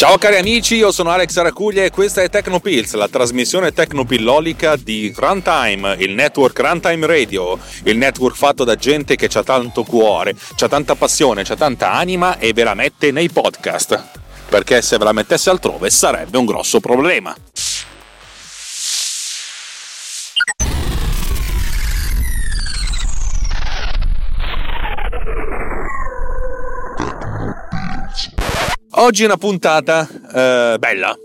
Ciao cari amici, io sono Alex Aracuglia e questa è Tecnopills, la trasmissione tecnopillolica di Runtime, il network Runtime Radio, il network fatto da gente che ha tanto cuore, ha tanta passione, ha tanta anima e ve la mette nei podcast. Perché se ve la mettesse altrove sarebbe un grosso problema. Oggi è una puntata eh, bella.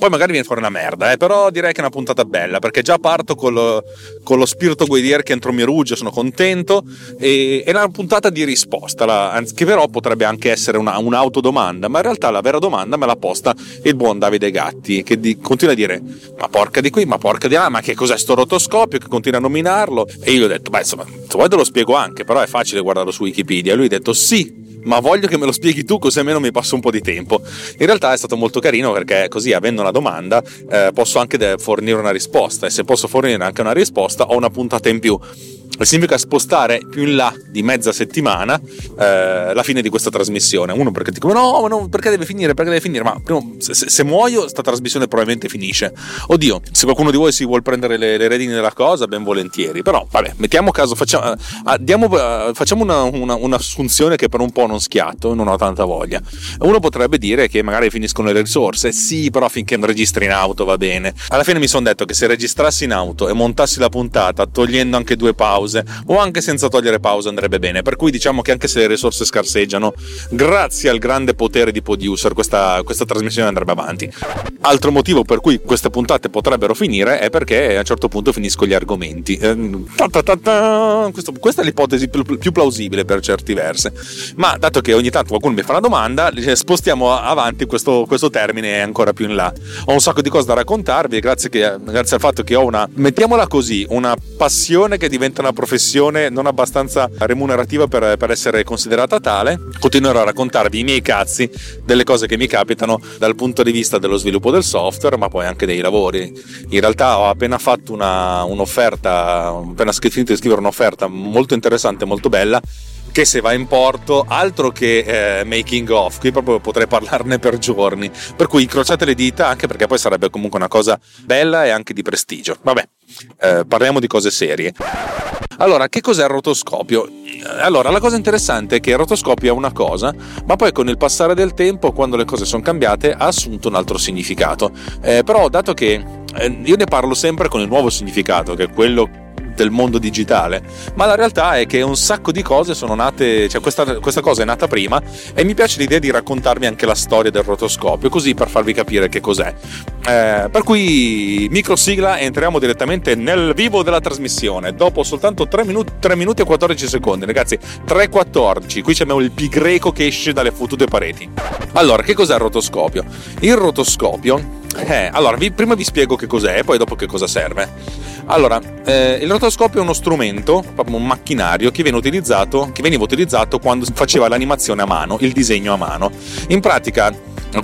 Poi magari viene fuori una merda, eh, però direi che è una puntata bella perché già parto con lo, con lo spirito guidier che entro mi rugge, sono contento e è una puntata di risposta, la, che però potrebbe anche essere una, un'autodomanda, ma in realtà la vera domanda me l'ha posta il buon Davide Gatti che di, continua a dire ma porca di qui, ma porca di là, ma che cos'è sto rotoscopio che continua a nominarlo e io gli ho detto beh insomma, se vuoi te lo spiego anche, però è facile guardarlo su Wikipedia e lui ha detto sì, ma voglio che me lo spieghi tu così almeno mi passo un po' di tempo. In realtà è stato molto carino perché così avendo una domanda eh, posso anche fornire una risposta e se posso fornire anche una risposta ho una puntata in più significa spostare più in là di mezza settimana eh, la fine di questa trasmissione. Uno perché dico no, no, perché deve finire, perché deve finire, ma primo, se, se, muoio sta trasmissione probabilmente finisce. Oddio, se qualcuno di voi si vuole prendere le, le redini della cosa, ben volentieri, però vabbè, mettiamo caso, facciamo, uh, diamo, uh, facciamo una, una, un'assunzione che per un po' non schiatto, non ho tanta voglia. Uno potrebbe dire che magari finiscono le risorse, sì, però finché registri in auto va bene. Alla fine mi sono detto che se registrassi in auto e montassi la puntata togliendo anche due pause, pause o anche senza togliere pause andrebbe bene. Per cui diciamo che anche se le risorse scarseggiano, grazie al grande potere di producer, questa, questa trasmissione andrebbe avanti. Altro motivo per cui queste puntate potrebbero finire è perché a un certo punto finisco gli argomenti. Eh, Questo, questa è l'ipotesi più, più, plausibile per certi versi. Ma dato che ogni tanto qualcuno mi fa una domanda, spostiamo avanti questo, questo termine ancora più in là. Ho un sacco di cose da raccontarvi, grazie, che, grazie al fatto che ho una, mettiamola così, una passione che diventa una professione non abbastanza remunerativa per, per essere considerata tale, continuerò a raccontarvi i miei cazzi delle cose che mi capitano dal punto di vista dello sviluppo del software, ma poi anche dei lavori. In realtà ho appena fatto una, un'offerta, ho appena finito di scrivere un'offerta molto interessante, molto bella che se va in porto altro che eh, making off qui proprio potrei parlarne per giorni per cui incrociate le dita anche perché poi sarebbe comunque una cosa bella e anche di prestigio vabbè eh, parliamo di cose serie allora, che cos'è il rotoscopio? Allora, la cosa interessante è che il rotoscopio è una cosa, ma poi con il passare del tempo, quando le cose sono cambiate, ha assunto un altro significato. Eh, però, dato che eh, io ne parlo sempre con il nuovo significato, che è quello del mondo digitale, ma la realtà è che un sacco di cose sono nate, cioè questa, questa cosa è nata prima e mi piace l'idea di raccontarvi anche la storia del rotoscopio, così per farvi capire che cos'è. Eh, per cui micro sigla entriamo direttamente nel vivo della trasmissione, dopo soltanto 3 minuti, 3 minuti e 14 secondi, ragazzi, 3.14, qui abbiamo il pi greco che esce dalle fottute pareti. Allora, che cos'è il rotoscopio? Il rotoscopio eh, allora, vi, prima vi spiego che cos'è e poi dopo che cosa serve. Allora, eh, il rotoscopio è uno strumento, proprio un macchinario che, che veniva utilizzato quando si faceva l'animazione a mano, il disegno a mano. In pratica,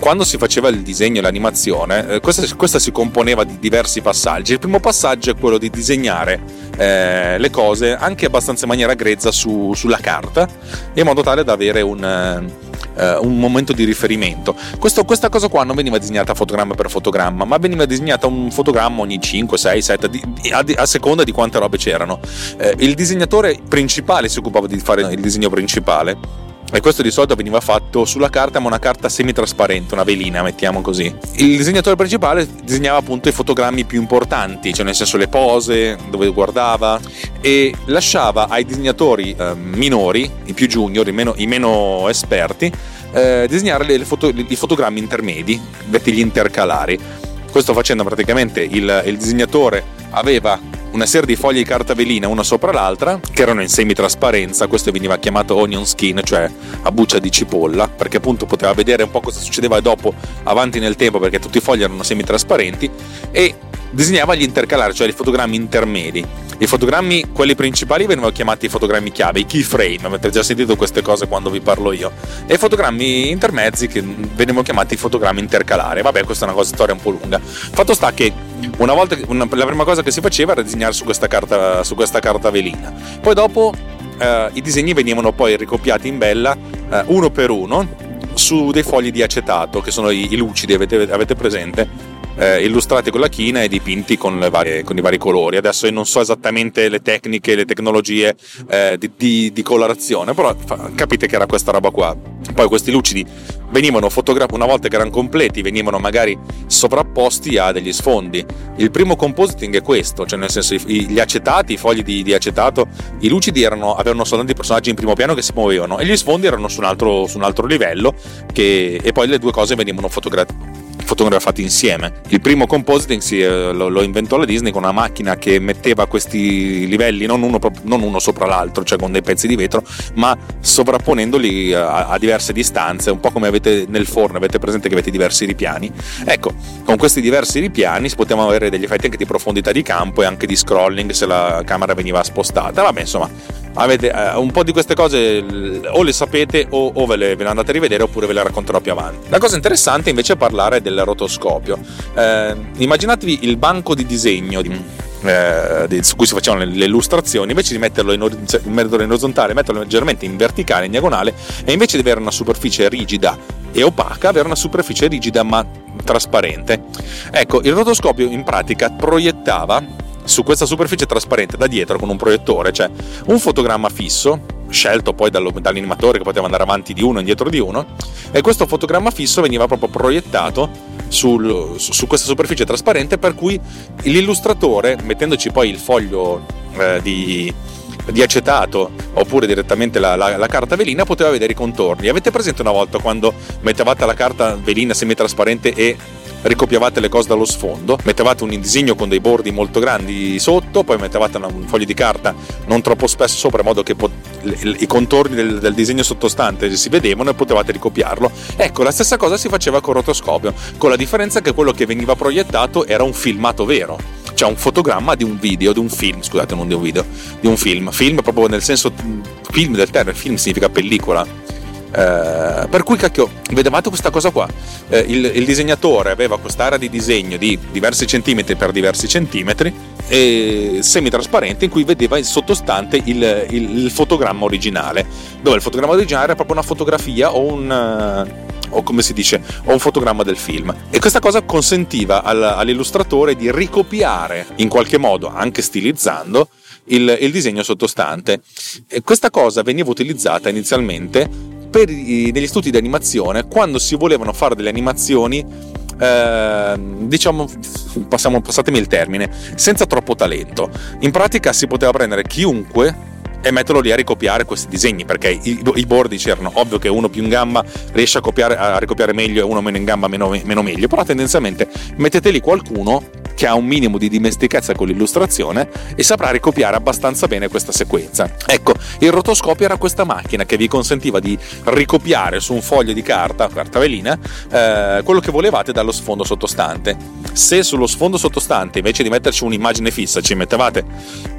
quando si faceva il disegno e l'animazione, eh, questa, questa, si componeva di diversi passaggi. Il primo passaggio è quello di disegnare eh, le cose anche abbastanza in maniera grezza su, sulla carta, in modo tale da avere un, eh, un momento di riferimento. Questo, questa cosa qua non veniva disegnata fotogramma per fotogramma, ma veniva disegnata un fotogramma ogni 5, 6, 7, di, a, a, seconda di quante robe c'erano. Eh, il disegnatore principale si occupava di fare il disegno principale e questo di solito veniva fatto sulla carta, ma una carta semitrasparente, una velina, mettiamo così. Il disegnatore principale disegnava appunto i fotogrammi più importanti, cioè nel senso le pose, dove guardava, e lasciava ai disegnatori eh, minori, i più junior, i meno, i meno esperti, eh, disegnare le, le foto, i fotogrammi intermedi, detti gli intercalari. Questo facendo praticamente il, il disegnatore aveva una serie di foglie di carta velina una sopra l'altra che erano in semitrasparenza, questo veniva chiamato onion skin, cioè a buccia di cipolla, perché appunto poteva vedere un po' cosa succedeva dopo avanti nel tempo perché tutti i fogli erano semitrasparenti e disegnava gli intercalari, cioè i fotogrammi intermedi. I fotogrammi, quelli principali, venivano chiamati fotogrammi chiave, i keyframe, avete già sentito queste cose quando vi parlo io. E i fotogrammi intermezzi che venivano chiamati fotogrammi intercalari. Vabbè, questa è una cosa storia un po' lunga. Fatto sta che una volta una, la prima cosa che si faceva era disegnare su questa carta, su questa carta velina. Poi dopo eh, i disegni venivano poi ricopiati in bella eh, uno per uno su dei fogli di acetato, che sono i, i lucidi, avete, avete presente? Eh, illustrati con la china e dipinti con, varie, con, i vari colori. Adesso io non so esattamente le tecniche, le tecnologie eh, di, di, di, colorazione, però capite che era questa roba qua. Poi questi lucidi venivano fotografati una volta che erano completi, venivano magari sovrapposti a degli sfondi. Il primo compositing è questo, cioè nel senso gli acetati, i fogli di, di acetato, i lucidi erano, avevano soltanto i personaggi in primo piano che si muovevano e gli sfondi erano su un altro, su un altro livello che, e poi le due cose venivano fotografate fotografati insieme. Il primo compositing si, eh, lo, lo, inventò la Disney con una macchina che metteva questi livelli non uno, non uno, sopra l'altro, cioè con dei pezzi di vetro, ma sovrapponendoli a, a, diverse distanze, un po' come avete nel forno, avete presente che avete diversi ripiani. Ecco, con questi diversi ripiani si potevano avere degli effetti anche di profondità di campo e anche di scrolling se la camera veniva spostata. Vabbè, insomma, avete eh, un po' di queste cose o le sapete o, o ve, le, ve, andate a rivedere oppure ve le racconterò più avanti. La cosa interessante invece è parlare del rotoscopio. Eh, immaginatevi il banco di disegno di, eh, di, su cui si facevano le, le, illustrazioni, invece di metterlo in, in orizzontale, metterlo leggermente in verticale, in diagonale, e invece di avere una superficie rigida e opaca, avere una superficie rigida ma trasparente. Ecco, il rotoscopio in pratica proiettava su questa superficie trasparente da dietro con un proiettore, cioè un fotogramma fisso scelto poi dall'animatore che poteva andare avanti di uno e indietro di uno e questo fotogramma fisso veniva proprio proiettato sul, su questa superficie trasparente per cui l'illustratore mettendoci poi il foglio eh, di, di acetato oppure direttamente la, la, la, carta velina poteva vedere i contorni. Avete presente una volta quando mettevate la carta velina semitrasparente e ricopiavate le cose dallo sfondo, mettevate un disegno con dei bordi molto grandi sotto, poi mettevate un foglio di carta non troppo spesso sopra in modo che pot- i contorni del, del, disegno sottostante si vedevano e potevate ricopiarlo. Ecco, la stessa cosa si faceva con rotoscopio, con la differenza che quello che veniva proiettato era un filmato vero cioè un fotogramma di un video, di un film, scusate, non di un video, di un film. Film proprio nel senso film del termine, film significa pellicola. Eh, per cui, cacchio, vedevate questa cosa qua. Eh, il, il, disegnatore aveva quest'area di disegno di diversi centimetri per diversi centimetri e semi-trasparente in cui vedeva il sottostante il, il, il, fotogramma originale, dove il fotogramma originale era proprio una fotografia o un. o come si dice, o un fotogramma del film. E questa cosa consentiva al, all'illustratore di ricopiare in qualche modo, anche stilizzando, il, il disegno sottostante. E questa cosa veniva utilizzata inizialmente per negli studi di animazione quando si volevano fare delle animazioni eh, diciamo passiamo, passatemi il termine senza troppo talento. In pratica si poteva prendere chiunque e metterlo lì a ricopiare questi disegni perché i, i bordi c'erano. Ovvio che uno più in gamba riesce a, copiare, a ricopiare meglio e uno meno in gamba meno, meno meglio però tendenzialmente mettete lì qualcuno che ha un minimo di dimestichezza con l'illustrazione e saprà ricopiare abbastanza bene questa sequenza. Ecco, il rotoscopio era questa macchina che vi consentiva di ricopiare su un foglio di carta, carta velina, eh, quello che volevate dallo sfondo sottostante. Se sullo sfondo sottostante invece di metterci un'immagine fissa ci mettevate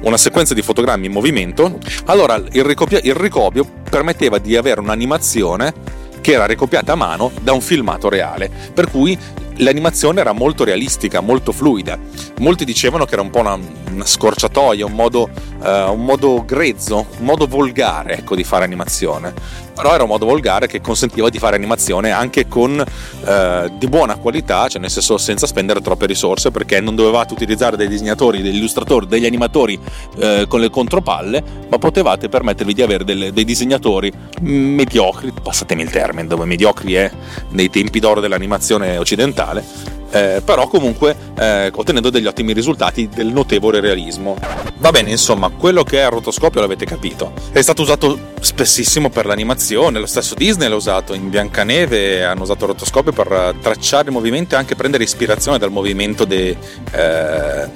una sequenza di fotogrammi in movimento, allora il, ricopio, il ricopio permetteva di avere un'animazione che era ricopiata a mano da un filmato reale, per cui l'animazione era molto realistica, molto fluida. Molti dicevano che era un po' una, una scorciatoia, un modo, uh, un modo, grezzo, un modo volgare ecco, di fare animazione. Però era un modo volgare che consentiva di fare animazione anche con uh, di buona qualità, cioè nel senso senza spendere troppe risorse, perché non dovevate utilizzare dei disegnatori, degli illustratori, degli animatori uh, con le contropalle, ma potevate permettervi di avere delle, dei disegnatori mediocri, passatemi il termine, dove mediocri è nei tempi d'oro dell'animazione occidentale, eh, però comunque eh, ottenendo degli ottimi risultati del notevole realismo. Va bene, insomma, quello che è il rotoscopio l'avete capito. È stato usato spessissimo per l'animazione, lo stesso Disney l'ha usato in Biancaneve, hanno usato il rotoscopio per tracciare i movimenti e anche prendere ispirazione dal movimento de, eh,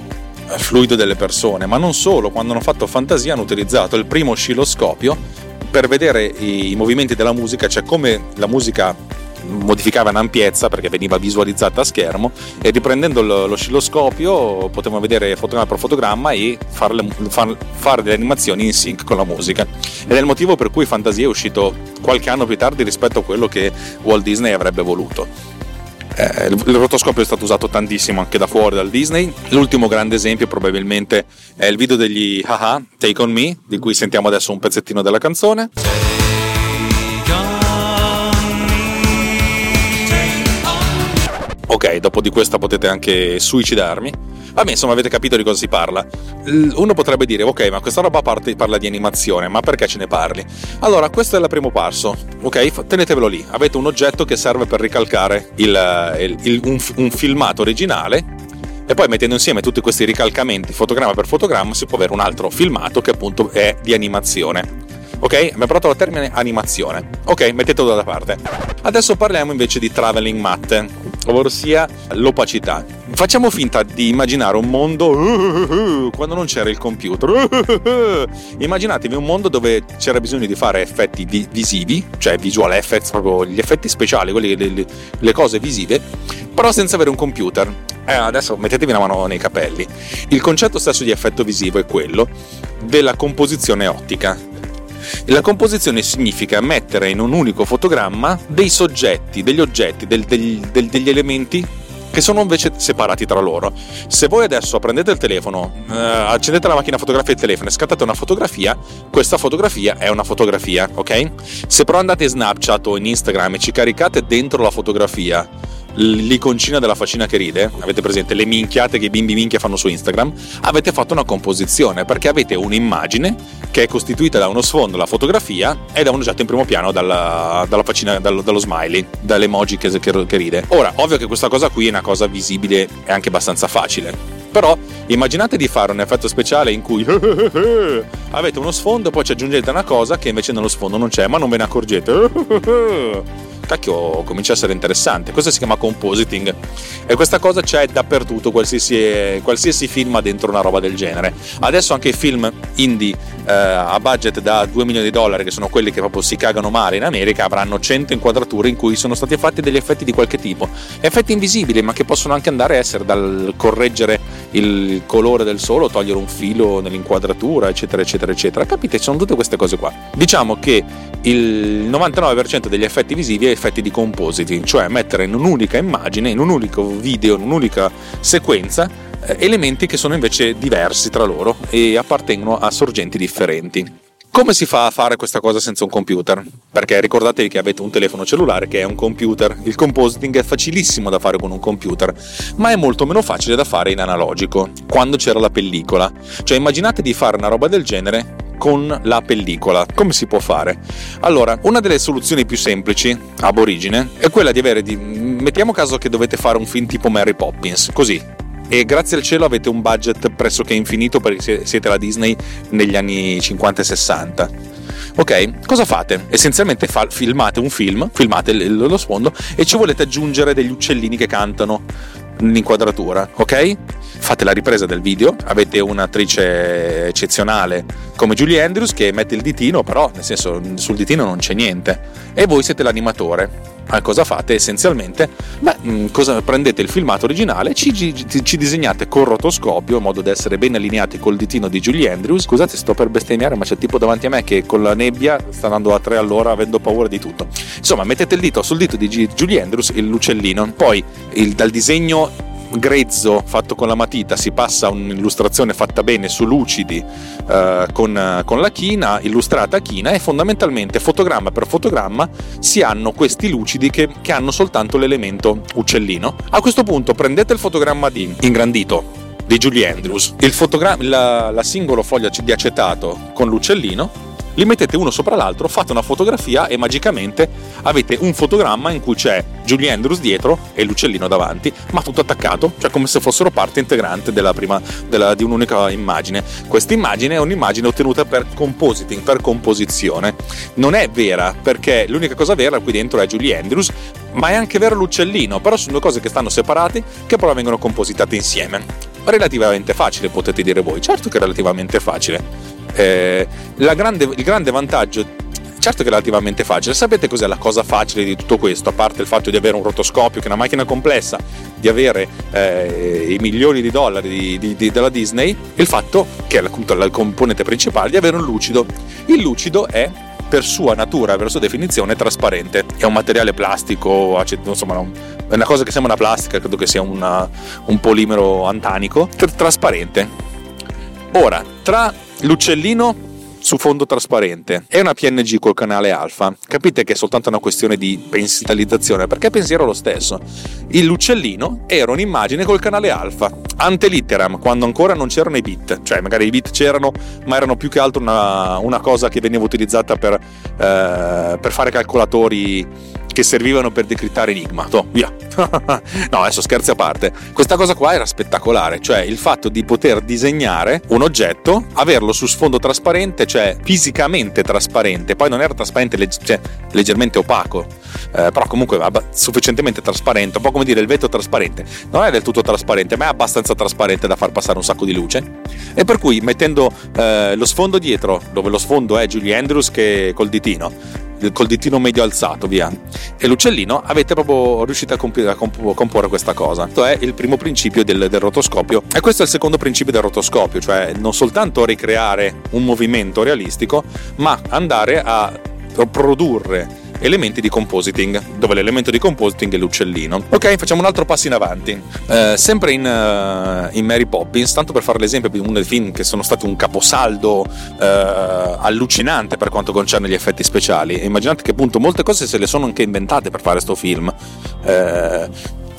fluido delle persone, ma non solo, quando hanno fatto fantasia hanno utilizzato il primo oscilloscopio per vedere i movimenti della musica, cioè come la musica modificava in ampiezza perché veniva visualizzata a schermo e riprendendo l'oscilloscopio potevamo vedere fotogramma per fotogramma e farle, far, fare delle animazioni in sync con la musica ed è il motivo per cui Fantasia è uscito qualche anno più tardi rispetto a quello che Walt Disney avrebbe voluto eh, il rotoscopio è stato usato tantissimo anche da fuori dal Disney. L'ultimo grande esempio probabilmente è il video degli Haha Take On Me, di cui sentiamo adesso un pezzettino della canzone. Ok, dopo di questa potete anche suicidarmi. Vabbè, insomma, avete capito di cosa si parla. Uno potrebbe dire, ok, ma questa roba parte, parla di animazione, ma perché ce ne parli? Allora, questo è il primo passo, ok? Tenetevelo lì. Avete un oggetto che serve per ricalcare il, il, il, un, un filmato originale e poi mettendo insieme tutti questi ricalcamenti fotogramma per fotogramma si può avere un altro filmato che appunto è di animazione. Ok? Abbiamo parlato del termine animazione. Ok, mettetelo da parte. Adesso parliamo invece di traveling matte, ovvero sia l'opacità. Facciamo finta di immaginare un mondo quando non c'era il computer. Immaginatevi un mondo dove c'era bisogno di fare effetti vi- visivi, cioè visual effects, proprio gli effetti speciali, quelli, le cose visive, però senza avere un computer. Eh, adesso mettetevi una mano nei capelli. Il concetto stesso di effetto visivo è quello della composizione ottica la composizione significa mettere in un unico fotogramma dei soggetti, degli oggetti, del, del, del, degli elementi che sono invece separati tra loro. Se voi adesso prendete il telefono, eh, accendete la macchina fotografia del telefono e scattate una fotografia, questa fotografia è una fotografia, ok? Se però andate in Snapchat o in Instagram e ci caricate dentro la fotografia l'iconcina della faccina che ride, avete presente le minchiate che i bimbi minchia fanno su Instagram, avete fatto una composizione perché avete un'immagine che è costituita da uno sfondo, la fotografia, e da un oggetto in primo piano dalla, dalla faccina, dallo, dallo, smiley, dall'emoji che, che, che ride. Ora, ovvio che questa cosa qui è una cosa visibile e anche abbastanza facile. Però immaginate di fare un effetto speciale in cui avete uno sfondo e poi ci aggiungete una cosa che invece nello sfondo non c'è, ma non ve ne accorgete cacchio comincia a essere interessante. Questo si chiama compositing e questa cosa c'è dappertutto, qualsiasi, qualsiasi film ha dentro una roba del genere. Adesso anche i film indie eh, a budget da 2 milioni di dollari, che sono quelli che proprio si cagano male in America, avranno 100 inquadrature in cui sono stati fatti degli effetti di qualche tipo. Effetti invisibili, ma che possono anche andare a essere dal correggere il colore del sole, togliere un filo nell'inquadratura, eccetera, eccetera, eccetera. Capite? Sono tutte queste cose qua. Diciamo che il 99% degli effetti visivi è effetti di compositing, cioè mettere in un'unica immagine, in un unico video, in un'unica sequenza, elementi che sono invece diversi tra loro e appartengono a sorgenti differenti. Come si fa a fare questa cosa senza un computer? Perché ricordatevi che avete un telefono cellulare che è un computer. Il compositing è facilissimo da fare con un computer, ma è molto meno facile da fare in analogico, quando c'era la pellicola. Cioè immaginate di fare una roba del genere con la pellicola. Come si può fare? Allora, una delle soluzioni più semplici, ab origine, è quella di avere di... Mettiamo caso che dovete fare un film tipo Mary Poppins, così, e grazie al cielo avete un budget pressoché infinito perché siete la Disney negli anni 50 e 60. Ok, cosa fate? Essenzialmente fa- filmate un film, filmate l- lo sfondo e ci volete aggiungere degli uccellini che cantano nell'inquadratura, ok? Fate la ripresa del video, avete un'attrice eccezionale come Julie Andrews che mette il ditino, però nel senso sul ditino non c'è niente e voi siete l'animatore. Ma cosa fate essenzialmente? Beh, mm, cosa, prendete il filmato originale, ci, ci, ci, disegnate col rotoscopio in modo da essere ben allineati col ditino di Julie Andrews. Scusate, sto per bestemmiare, ma c'è tipo davanti a me che con la nebbia sta andando a tre all'ora avendo paura di tutto. Insomma, mettete il dito sul dito di Julie Andrews, il lucellino. Poi il, dal disegno grezzo fatto con la matita si passa a un'illustrazione fatta bene su lucidi eh, con, con, la china, illustrata a china e fondamentalmente fotogramma per fotogramma si hanno questi lucidi che, che hanno soltanto l'elemento uccellino. A questo punto prendete il fotogramma di ingrandito di Julie Andrews, il fotogramma, la, la singolo foglia di acetato con l'uccellino li mettete uno sopra l'altro, fate una fotografia e magicamente avete un fotogramma in cui c'è Julie Andrews dietro e l'uccellino davanti, ma tutto attaccato, cioè come se fossero parte integrante della prima, della, di un'unica immagine. Questa immagine è un'immagine ottenuta per compositing, per composizione. Non è vera, perché l'unica cosa vera qui dentro è Julie Andrews, ma è anche vero l'uccellino, però sono due cose che stanno separate, che però vengono compositate insieme. Relativamente facile, potete dire voi. Certo che è relativamente facile eh, grande, il grande vantaggio certo che è relativamente facile. Sapete cos'è la cosa facile di tutto questo? A parte il fatto di avere un rotoscopio, che è una macchina complessa, di avere eh, i milioni di dollari di, di, di, della Disney, il fatto che è appunto la componente principale di avere un lucido. Il lucido è per sua natura, per sua definizione, trasparente. È un materiale plastico, insomma, è una cosa che sembra una plastica, credo che sia una, un polimero antanico, trasparente. Ora, tra L'uccellino su fondo trasparente è una PNG col canale alfa. Capite che è soltanto una questione di pensitalizzazione, perché pensiero lo stesso. L'uccellino era un'immagine col canale alfa, ante litteram, quando ancora non c'erano i bit, cioè magari i bit c'erano, ma erano più che altro una, una cosa che veniva utilizzata per, eh, per fare calcolatori che servivano per decrittare Enigma. Oh, via. no, adesso scherzi a parte. Questa cosa qua era spettacolare, cioè il fatto di poter disegnare un oggetto, averlo su sfondo trasparente, cioè fisicamente trasparente, poi non era trasparente, legg- cioè, leggermente opaco, eh, però comunque ab- sufficientemente trasparente, un po' come dire il vetro trasparente. Non è del tutto trasparente, ma è abbastanza trasparente da far passare un sacco di luce. E per cui mettendo eh, lo sfondo dietro, dove lo sfondo è Julie Andrews che col ditino, col ditino medio alzato, via. E l'uccellino avete proprio riuscito a, comp- a comp- comporre questa cosa. Questo è il primo principio del, del rotoscopio. E questo è il secondo principio del rotoscopio, cioè non soltanto ricreare un movimento realistico, ma andare a produrre elementi di compositing, dove l'elemento di compositing è l'uccellino. Ok, facciamo un altro passo in avanti. Eh, sempre in, uh, in, Mary Poppins, tanto per fare l'esempio di uno dei film che sono stati un caposaldo uh, allucinante per quanto concerne gli effetti speciali. Immaginate che appunto molte cose se le sono anche inventate per fare questo film. Uh,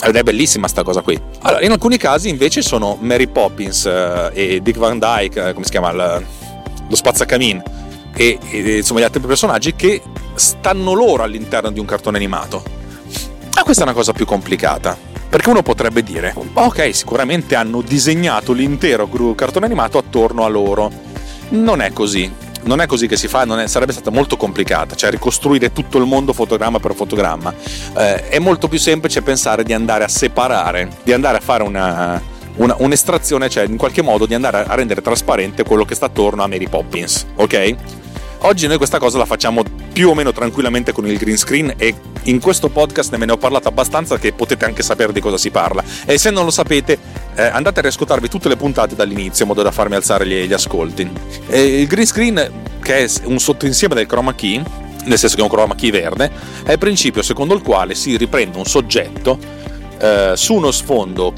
ed è bellissima sta cosa qui. Allora, in alcuni casi invece sono Mary Poppins uh, e Dick Van Dyke, come si chiama? Lo spazzacamin e, e insomma gli altri personaggi che stanno loro all'interno di un cartone animato. Ma questa è una cosa più complicata. Perché uno potrebbe dire, ok, sicuramente hanno disegnato l'intero cartone animato attorno a loro. Non è così. Non è così che si fa, è, sarebbe stata molto complicata, cioè ricostruire tutto il mondo fotogramma per fotogramma. Eh, è molto più semplice pensare di andare a separare, di andare a fare una, una, un'estrazione, cioè in qualche modo di andare a rendere trasparente quello che sta attorno a Mary Poppins, ok? Oggi noi questa cosa la facciamo più o meno tranquillamente con il green screen e in questo podcast ne ho parlato abbastanza che potete anche sapere di cosa si parla. E se non lo sapete, eh, andate a riascoltarvi tutte le puntate dall'inizio in modo da farmi alzare gli, gli ascolti. E il green screen, che è un sottoinsieme del chroma key, nel senso che è un chroma key verde, è il principio secondo il quale si riprende un soggetto eh, su uno sfondo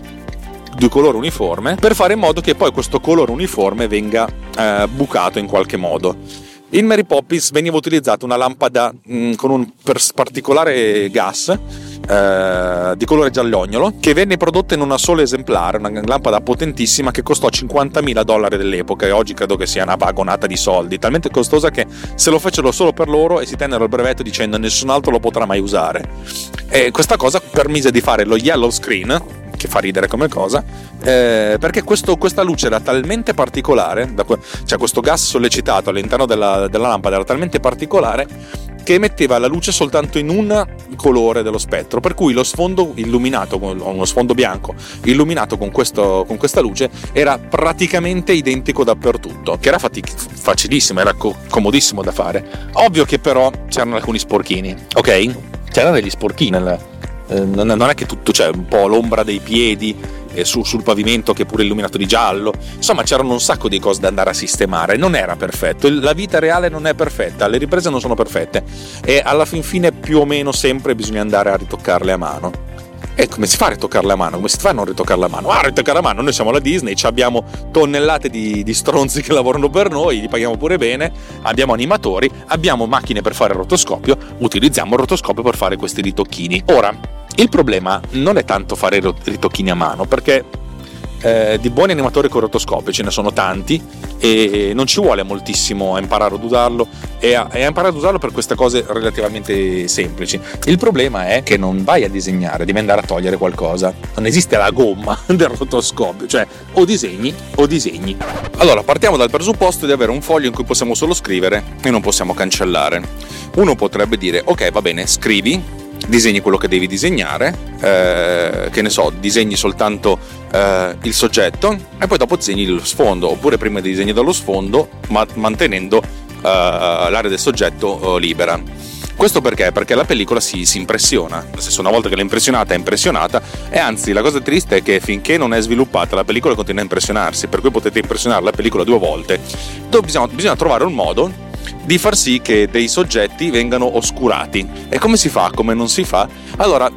di colore uniforme per fare in modo che poi questo colore uniforme venga eh, bucato in qualche modo. In Mary Poppins veniva utilizzata una lampada mh, mm, con un particolare gas eh, di colore giallognolo che venne prodotta in una sola esemplare, una lampada potentissima che costò 50.000 dollari dell'epoca e oggi credo che sia una vagonata di soldi, talmente costosa che se lo fecero solo per loro e si tennero il brevetto dicendo nessun altro lo potrà mai usare. E questa cosa permise di fare lo yellow screen che fa ridere come cosa, eh, perché questo, questa luce era talmente particolare, cioè questo gas sollecitato all'interno della, della lampada era talmente particolare che emetteva la luce soltanto in un colore dello spettro, per cui lo sfondo illuminato uno sfondo bianco illuminato con, questo, con questa luce era praticamente identico dappertutto, che era fatic- facilissimo, era co- comodissimo da fare. Ovvio che però c'erano alcuni sporchini, ok? C'erano degli sporchini, nel, eh, non è che tutto c'è, un po' l'ombra dei piedi, su, sul pavimento che è pure illuminato di giallo. Insomma, c'erano un sacco di cose da andare a sistemare. Non era perfetto. La vita reale non è perfetta, le riprese non sono perfette. E alla fin fine, più o meno, sempre bisogna andare a ritoccarle a mano. E come si fa a ritoccarle a mano? Come si fa a non ritoccarle a mano? Ah, ritoccare a mano, noi siamo la Disney, abbiamo tonnellate di, di, stronzi che lavorano per noi, li paghiamo pure bene, abbiamo animatori, abbiamo macchine per fare il rotoscopio, utilizziamo il rotoscopio per fare questi ritocchini. Ora, il problema non è tanto fare i ritocchini a mano, perché eh, di buoni animatori con rotoscopio ce ne sono tanti e non ci vuole moltissimo a imparare ad usarlo e a, e a, imparare ad usarlo per queste cose relativamente semplici. Il problema è che non vai a disegnare, devi andare a togliere qualcosa. Non esiste la gomma del rotoscopio, cioè o disegni o disegni. Allora, partiamo dal presupposto di avere un foglio in cui possiamo solo scrivere e non possiamo cancellare. Uno potrebbe dire, ok, va bene, scrivi, disegni quello che devi disegnare, eh, che ne so, disegni soltanto eh, il soggetto e poi dopo disegni lo sfondo, oppure prima disegni dallo sfondo ma mantenendo eh, l'area del soggetto eh, libera. Questo perché? Perché la pellicola si, si impressiona, nel senso una volta che l'è impressionata è impressionata e anzi la cosa triste è che finché non è sviluppata la pellicola continua a impressionarsi, per cui potete impressionare la pellicola due volte. Bisogna, bisogna trovare un modo di far sì che dei soggetti vengano oscurati. E come si fa? Come non si fa? Allora,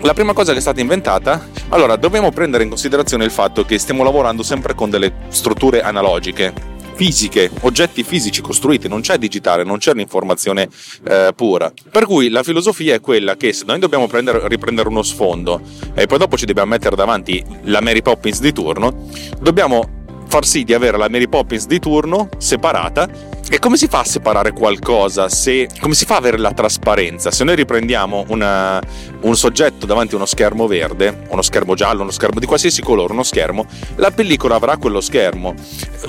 la prima cosa che è stata inventata, allora dobbiamo prendere in considerazione il fatto che stiamo lavorando sempre con delle strutture analogiche, fisiche, oggetti fisici costruiti, non c'è digitale, non c'è un'informazione eh, pura. Per cui la filosofia è quella che se noi dobbiamo prendere, riprendere uno sfondo e poi dopo ci dobbiamo mettere davanti la Mary Poppins di turno, dobbiamo far sì di avere la Mary Poppins di turno separata. E come si fa a separare qualcosa? Se, come si fa ad avere la trasparenza? Se noi riprendiamo una, un soggetto davanti a uno schermo verde, uno schermo giallo, uno schermo di qualsiasi colore, uno schermo, la pellicola avrà quello schermo.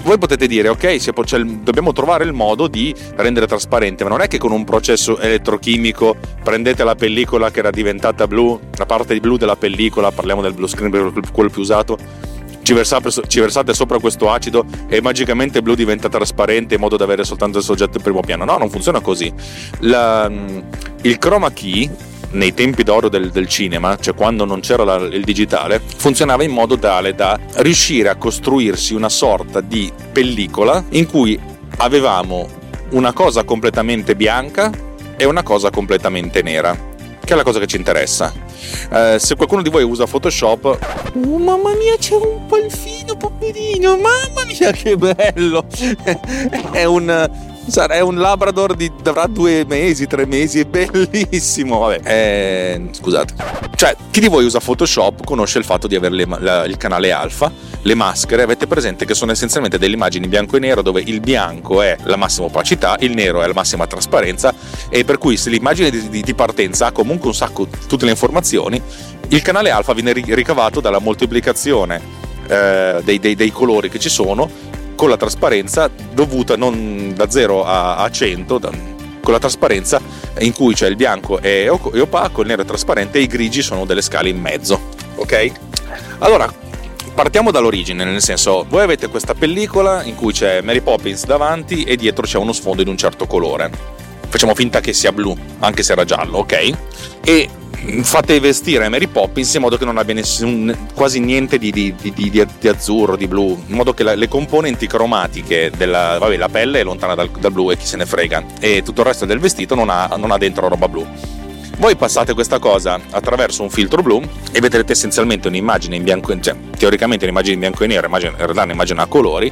Voi potete dire, ok, se, cioè, dobbiamo trovare il modo di rendere trasparente, ma non è che con un processo elettrochimico prendete la pellicola che era diventata blu, la parte blu della pellicola, parliamo del blue screen, quello più usato, ci versate, ci versate, sopra questo acido e magicamente blu diventa trasparente in modo da avere soltanto il soggetto in primo piano. No, non funziona così. La, il chroma key nei tempi d'oro del, del, cinema, cioè quando non c'era la, il digitale, funzionava in modo tale da riuscire a costruirsi una sorta di pellicola in cui avevamo una cosa completamente bianca e una cosa completamente nera, che è la cosa che ci interessa. Eh, se qualcuno di voi usa Photoshop, oh, mamma mia, c'è un palfino, poverino, mamma mia, che bello! è un sarà un Labrador di avrà due mesi, tre mesi, è bellissimo. Vabbè, eh, scusate. Cioè, chi di voi usa Photoshop conosce il fatto di avere le, la, il canale alfa, le maschere. Avete presente che sono essenzialmente delle immagini in bianco e nero dove il bianco è la massima opacità, il nero è la massima trasparenza e per cui se l'immagine di, di, di partenza ha comunque un sacco tutte le informazioni, il canale alfa viene ricavato dalla moltiplicazione eh, dei, dei, dei colori che ci sono con la trasparenza dovuta non da 0 a, a 100, da, con la trasparenza in cui c'è il bianco è opaco, il nero è trasparente e i grigi sono delle scale in mezzo. Ok? Allora, partiamo dall'origine, nel senso, voi avete questa pellicola in cui c'è Mary Poppins davanti e dietro c'è uno sfondo in un certo colore. Facciamo finta che sia blu, anche se era giallo, ok? E fate vestire Mary Poppins in modo che non abbia nessun, quasi niente di, di, di, di, azzurro, di blu, in modo che la, le componenti cromatiche della vabbè, la pelle è lontana dal, dal, blu e chi se ne frega, e tutto il resto del vestito non ha, non ha dentro roba blu. Voi passate questa cosa attraverso un filtro blu e vedrete essenzialmente un'immagine in bianco, cioè teoricamente un'immagine in bianco e nero, in realtà un'immagine a colori,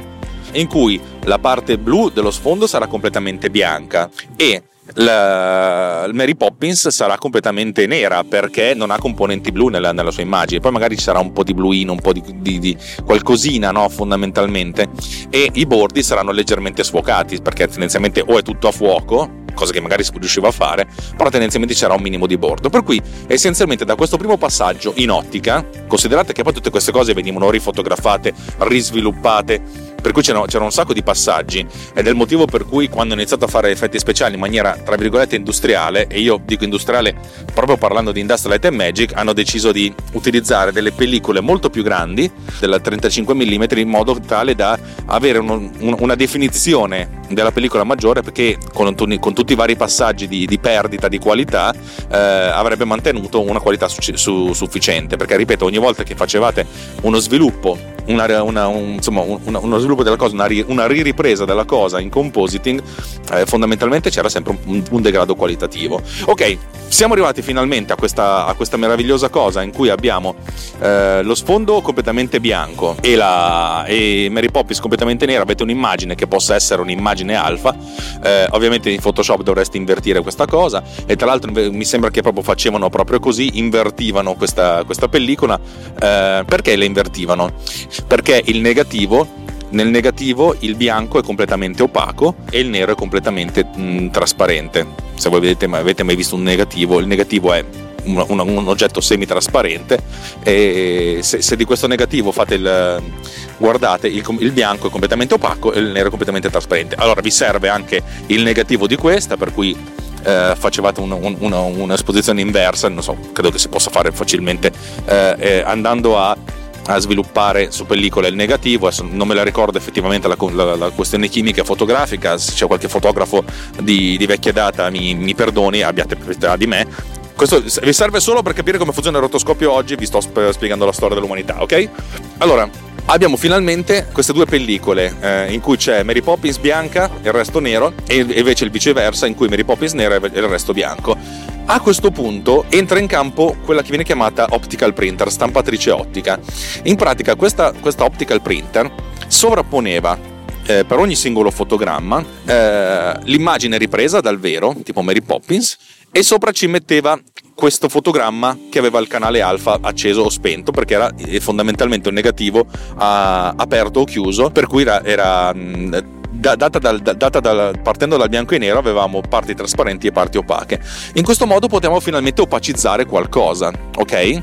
in cui la parte blu dello sfondo sarà completamente bianca e la, Mary Poppins sarà completamente nera perché non ha componenti blu nella, nella, sua immagine. Poi magari ci sarà un po' di bluino, un po' di, di, di qualcosina, no? Fondamentalmente. E i bordi saranno leggermente sfocati perché tendenzialmente o è tutto a fuoco, cosa che magari si riusciva a fare, però tendenzialmente c'era un minimo di bordo. Per cui essenzialmente da questo primo passaggio in ottica, considerate che poi tutte queste cose venivano rifotografate, risviluppate per cui c'era, c'era un sacco di passaggi ed è il motivo per cui quando ho iniziato a fare effetti speciali in maniera tra virgolette industriale, e io dico industriale proprio parlando di Industrial Light and Magic, hanno deciso di utilizzare delle pellicole molto più grandi, della 35 mm, in modo tale da avere uno, un, una definizione della pellicola maggiore perché con, con tutti i vari passaggi di, di perdita di qualità eh, avrebbe mantenuto una qualità su, su, sufficiente. Perché ripeto ogni volta che facevate uno sviluppo una, una, un, insomma, una, uno sviluppo della cosa, una, ri, una riripresa della cosa in compositing, eh, fondamentalmente c'era sempre un, un, degrado qualitativo. Ok, siamo arrivati finalmente a questa, a questa meravigliosa cosa in cui abbiamo eh, lo sfondo completamente bianco e, la, e Mary Poppins completamente nera. Avete un'immagine che possa essere un'immagine alfa. Eh, ovviamente in Photoshop dovreste invertire questa cosa. E tra l'altro mi sembra che proprio facevano proprio così: invertivano questa, questa pellicola. Eh, perché la invertivano? Perché il negativo nel negativo il bianco è completamente opaco e il nero è completamente mh, trasparente. Se voi vedete, avete mai visto un negativo, il negativo è un, un, un oggetto semi-trasparente e se, se, di questo negativo fate il guardate il, il, bianco è completamente opaco e il nero è completamente trasparente allora vi serve anche il negativo di questa per cui eh, facevate un, un, un'esposizione inversa non so credo che si possa fare facilmente eh, eh, andando a a sviluppare su pellicola il negativo, adesso non me la ricordo effettivamente la, la, la questione chimica fotografica, se c'è qualche fotografo di, di vecchia data mi, mi perdoni, abbiate pietà di me, questo vi serve solo per capire come funziona il rotoscopio oggi, vi sto spiegando la storia dell'umanità, ok? Allora, abbiamo finalmente queste due pellicole eh, in cui c'è Mary Poppins bianca e il resto nero e invece il viceversa in cui Mary Poppins nera e il resto bianco. A questo punto entra in campo quella che viene chiamata optical printer, stampatrice ottica. In pratica questa, questa optical printer sovrapponeva eh, per ogni singolo fotogramma eh, l'immagine ripresa dal vero, tipo Mary Poppins, e sopra ci metteva questo fotogramma che aveva il canale alfa acceso o spento perché era eh, fondamentalmente un negativo a, aperto o chiuso per cui era, era data dal, data dal, partendo dal bianco e nero avevamo parti trasparenti e parti opache. In questo modo potevamo finalmente opacizzare qualcosa, ok?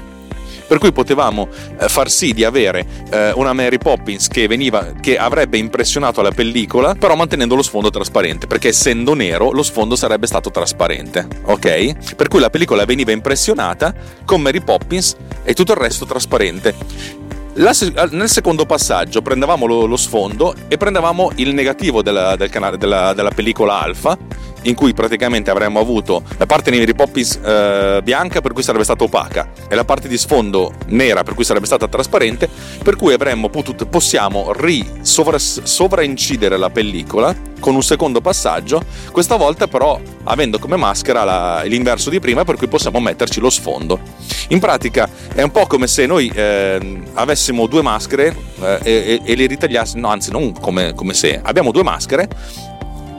Per cui potevamo eh, far sì di avere eh, una Mary Poppins che, veniva, che avrebbe impressionato la pellicola, però mantenendo lo sfondo trasparente, perché essendo nero lo sfondo sarebbe stato trasparente, ok? Per cui la pellicola veniva impressionata con Mary Poppins e tutto il resto trasparente. Nel secondo passaggio prendevamo lo, lo, sfondo e prendevamo il negativo della, del canale, della, della pellicola alfa in cui praticamente avremmo avuto la parte di Mary Poppins eh, bianca per cui sarebbe stata opaca e la parte di sfondo nera per cui sarebbe stata trasparente per cui avremmo potuto possiamo ri sovra, sovraincidere la pellicola con un secondo passaggio questa volta però avendo come maschera la, l'inverso di prima per cui possiamo metterci lo sfondo. In pratica è un po' come se noi eh, avessimo due maschere eh, e, e, le ritagliassimo no anzi non come, come se abbiamo due maschere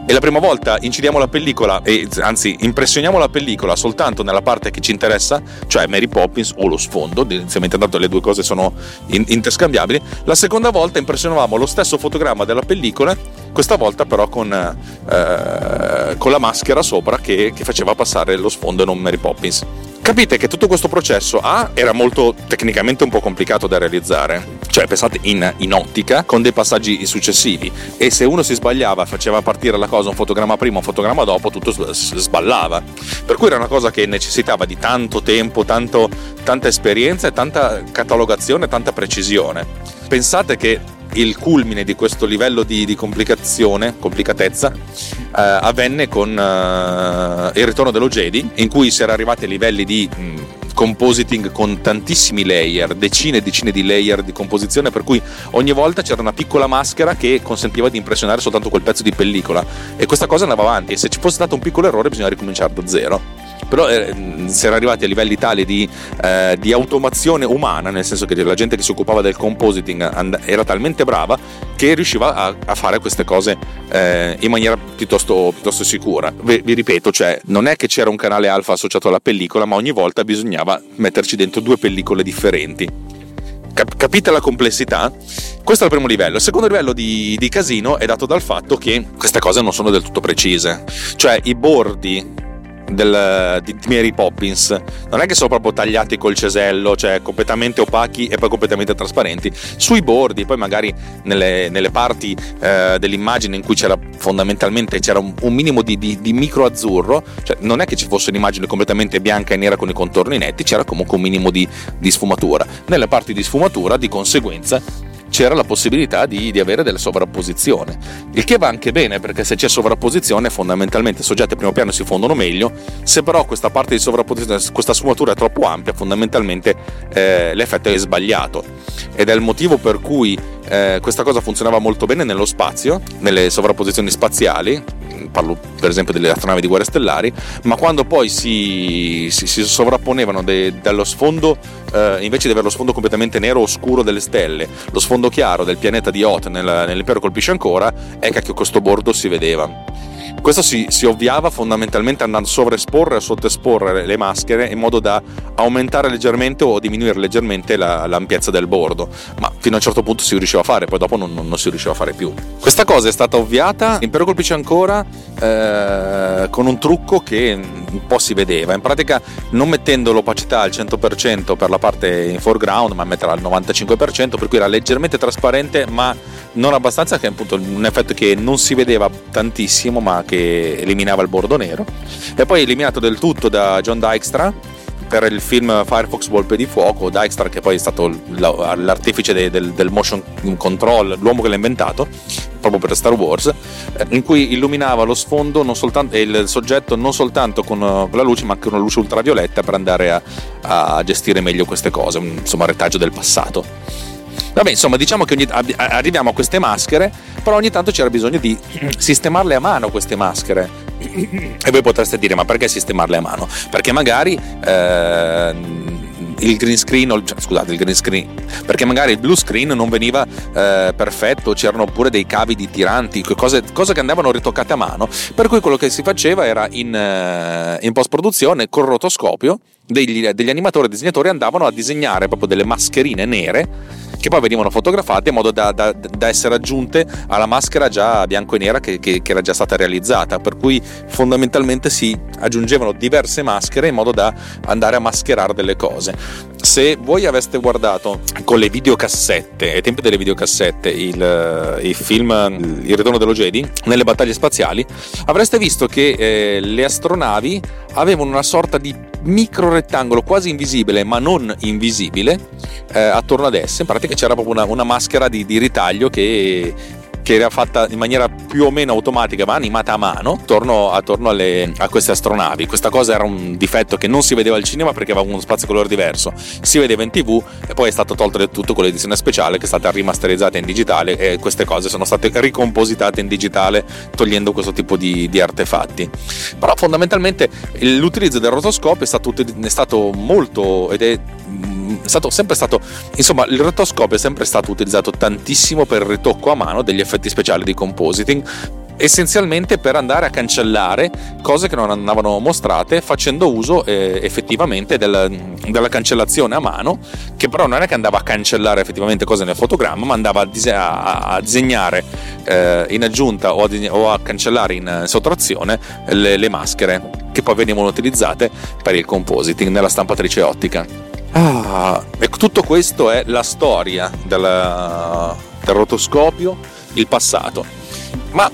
e la prima volta incidiamo la pellicola, e, anzi impressioniamo la pellicola soltanto nella parte che ci interessa, cioè Mary Poppins o lo sfondo, inizialmente tanto le due cose sono in, interscambiabili, la seconda volta impressionavamo lo stesso fotogramma della pellicola, questa volta però con, eh, con la maschera sopra che, che faceva passare lo sfondo e non Mary Poppins. Capite che tutto questo processo A era molto tecnicamente un po' complicato da realizzare, cioè pensate in, in, ottica con dei passaggi successivi e se uno si sbagliava faceva partire la cosa un fotogramma prima, un fotogramma dopo, tutto sballava. Per cui era una cosa che necessitava di tanto tempo, tanto, tanta esperienza e tanta catalogazione, tanta precisione. Pensate che il culmine di questo livello di, di complicazione, complicatezza, eh, avvenne con eh, il ritorno dello Jedi, in cui si era arrivati a livelli di mh, compositing con tantissimi layer, decine e decine di layer di composizione, per cui ogni volta c'era una piccola maschera che consentiva di impressionare soltanto quel pezzo di pellicola. E questa cosa andava avanti, e se ci fosse stato un piccolo errore bisogna ricominciare da zero però eh, si era arrivati a livelli tali di, eh, di, automazione umana, nel senso che la gente che si occupava del compositing and- era talmente brava che riusciva a, a fare queste cose eh, in maniera piuttosto, piuttosto sicura. Vi, vi, ripeto, cioè, non è che c'era un canale alfa associato alla pellicola, ma ogni volta bisognava metterci dentro due pellicole differenti. Cap- capite la complessità? Questo è il primo livello. Il secondo livello di, di casino è dato dal fatto che queste cose non sono del tutto precise. Cioè, i bordi del, di, Mary Poppins non è che sono proprio tagliati col cesello, cioè completamente opachi e poi completamente trasparenti. Sui bordi, poi magari nelle, nelle parti eh, dell'immagine in cui c'era fondamentalmente c'era un, un minimo di, di, di, micro azzurro, cioè non è che ci fosse un'immagine completamente bianca e nera con i contorni netti, c'era comunque un minimo di, di sfumatura. Nelle parti di sfumatura, di conseguenza, c'era la possibilità di, di, avere delle sovrapposizioni. Il che va anche bene perché se c'è sovrapposizione fondamentalmente soggetti a primo piano si fondono meglio, se però questa parte di sovrapposizione, questa sfumatura è troppo ampia, fondamentalmente eh, l'effetto è sbagliato. Ed è il motivo per cui eh, questa cosa funzionava molto bene nello spazio, nelle sovrapposizioni spaziali, parlo per esempio delle astronavi di guerre stellari, ma quando poi si, si, si sovrapponevano de, dallo sfondo, eh, invece di avere lo sfondo completamente nero o scuro delle stelle, lo sfondo chiaro del pianeta di Hot nel, nell'impero colpisce ancora, è che questo bordo si vedeva. Questo si, si, ovviava fondamentalmente andando a sovraesporre o sottoesporre le maschere in modo da aumentare leggermente o diminuire leggermente la, l'ampiezza del bordo, ma fino a un certo punto si riusciva a fare, poi dopo non, non, non si riusciva a fare più. Questa cosa è stata ovviata, Impero colpisce ancora eh, con un trucco che un po' si vedeva, in pratica non mettendo l'opacità al 100% per la parte in foreground, ma metterla al 95%, per cui era leggermente trasparente, ma non abbastanza, che è appunto un effetto che non si vedeva tantissimo, ma che eliminava il bordo nero. E poi eliminato del tutto da John Dykstra per il film Firefox Volpe di Fuoco, Dykstra che poi è stato l'artefice del, motion control, l'uomo che l'ha inventato, proprio per Star Wars, eh, in cui illuminava lo sfondo e il soggetto non soltanto con, con, la luce, ma anche con una luce ultravioletta per andare a, a gestire meglio queste cose, insomma, retaggio del passato. Vabbè, insomma, diciamo che ogni, arriviamo a queste maschere, però ogni tanto c'era bisogno di sistemarle a mano queste maschere. E voi potreste dire, ma perché sistemarle a mano? Perché magari... Eh, il green screen, cioè, scusate, il green screen, perché magari il blue screen non veniva eh, perfetto, c'erano pure dei cavi di tiranti, cose, cose, che andavano ritoccate a mano. Per cui quello che si faceva era in, eh, in post produzione col rotoscopio, degli, degli animatori e disegnatori andavano a disegnare proprio delle mascherine nere che poi venivano fotografate in modo da, da, da essere aggiunte alla maschera già bianco e nera che, che, che, era già stata realizzata, per cui fondamentalmente si aggiungevano diverse maschere in modo da andare a mascherare delle cose. Se voi aveste guardato con le videocassette, ai tempi delle videocassette, il, il film Il ritorno dello Jedi, nelle battaglie spaziali, avreste visto che eh, le astronavi avevano una sorta di micro rettangolo quasi invisibile ma non invisibile eh, attorno ad esse in pratica c'era proprio una, una maschera di, di ritaglio che che era fatta in maniera più o meno automatica ma animata a mano attorno, attorno alle, a queste astronavi. Questa cosa era un difetto che non si vedeva al cinema perché aveva uno spazio colore diverso, si vedeva in tv e poi è stato tolto del tutto con l'edizione speciale che è stata rimasterizzata in digitale e queste cose sono state ricompositate in digitale togliendo questo tipo di, di artefatti. Però fondamentalmente l'utilizzo del rotoscopio è stato, è stato molto ed è stato sempre stato insomma il rotoscopio è sempre stato utilizzato tantissimo per il ritocco a mano degli effetti speciali di compositing essenzialmente per andare a cancellare cose che non andavano mostrate facendo uso eh, effettivamente del, della cancellazione a mano che però non è che andava a cancellare effettivamente cose nel fotogramma ma andava a, dise- a, a disegnare eh, in aggiunta o a, o a, cancellare in sottrazione le, le maschere che poi venivano utilizzate per il compositing nella stampatrice ottica Ah, e tutto questo è la storia del, del rotoscopio, il passato. Ma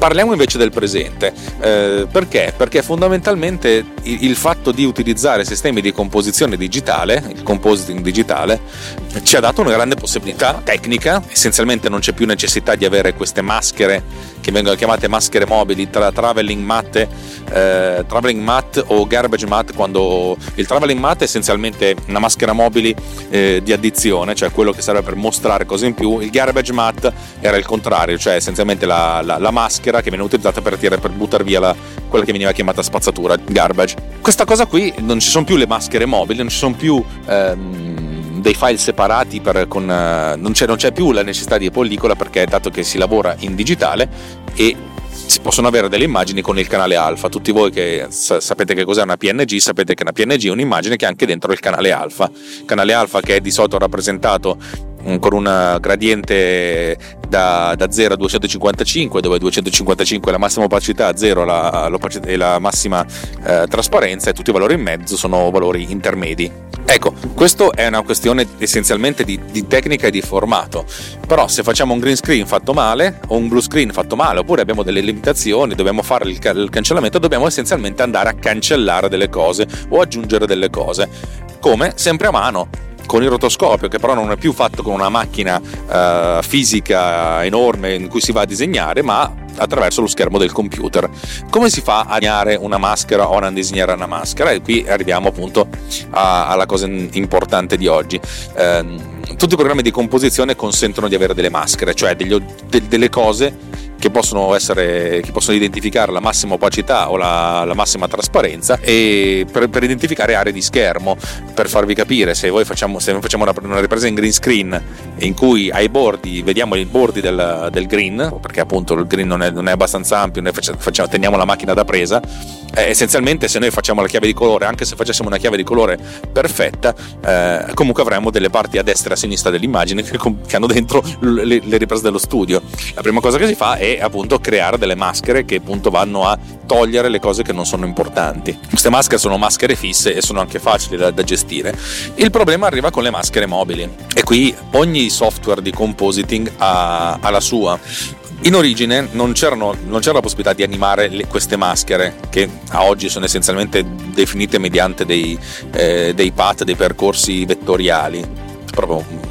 Parliamo invece del presente, eh, perché? Perché fondamentalmente il, fatto di utilizzare sistemi di composizione digitale, il compositing digitale, ci ha dato una grande possibilità tecnica, essenzialmente non c'è più necessità di avere queste maschere che vengono chiamate maschere mobili, tra traveling mat, eh, traveling mat o garbage mat, quando il traveling mat è essenzialmente una maschera mobile eh, di addizione, cioè quello che serve per mostrare cose in più, il garbage mat era il contrario, cioè essenzialmente la, la, la maschera che viene utilizzata per, tirare, per buttare via la, quella che veniva chiamata spazzatura, garbage. Questa cosa qui non ci sono più le maschere mobili, non ci sono più ehm, dei file separati, per, con, uh, non, c'è, non c'è più la necessità di pellicola perché dato che si lavora in digitale e si possono avere delle immagini con il canale alfa. Tutti voi che sapete che cos'è una PNG, sapete che una PNG è un'immagine che ha anche dentro il canale alfa. Canale alfa che è di solito rappresentato con un gradiente da, da, 0 a 255 dove 255 è la massima opacità 0 la, e la massima eh, trasparenza e tutti i valori in mezzo sono valori intermedi. Ecco questo è una questione essenzialmente di, di tecnica e di formato. Però se facciamo un green screen fatto male o un blue screen fatto male oppure abbiamo delle limitazioni dobbiamo fare il, il cancellamento dobbiamo essenzialmente andare a cancellare delle cose o aggiungere delle cose. Come? Sempre a mano con il rotoscopio, che però non è più fatto con una macchina uh, fisica enorme in cui si va a disegnare, ma attraverso lo schermo del computer. Come si fa a disegnare una maschera o a disegnare una maschera? E qui arriviamo appunto a, alla cosa importante di oggi. Eh, tutti i programmi di composizione consentono di avere delle maschere, cioè degli, de, delle cose che possono, essere, che possono identificare la massima opacità o la, la massima trasparenza e per, per, identificare aree di schermo per farvi capire se voi facciamo, se noi facciamo una, una, ripresa in green screen in cui ai bordi vediamo i bordi del, del green perché appunto il green non è, non è abbastanza ampio noi facciamo, teniamo la macchina da presa eh, essenzialmente se noi facciamo la chiave di colore anche se facessimo una chiave di colore perfetta eh, comunque avremo delle parti a destra e a sinistra dell'immagine che, che hanno dentro le, le riprese dello studio. La prima cosa che si fa è appunto creare delle maschere che appunto vanno a togliere le cose che non sono importanti. Queste maschere sono maschere fisse e sono anche facili da, da gestire. Il problema arriva con le maschere mobili e qui ogni software di compositing ha, ha la sua. In origine non, non, c'era la possibilità di animare le, queste maschere che a oggi sono essenzialmente definite mediante dei, eh, dei path, dei percorsi vettoriali, proprio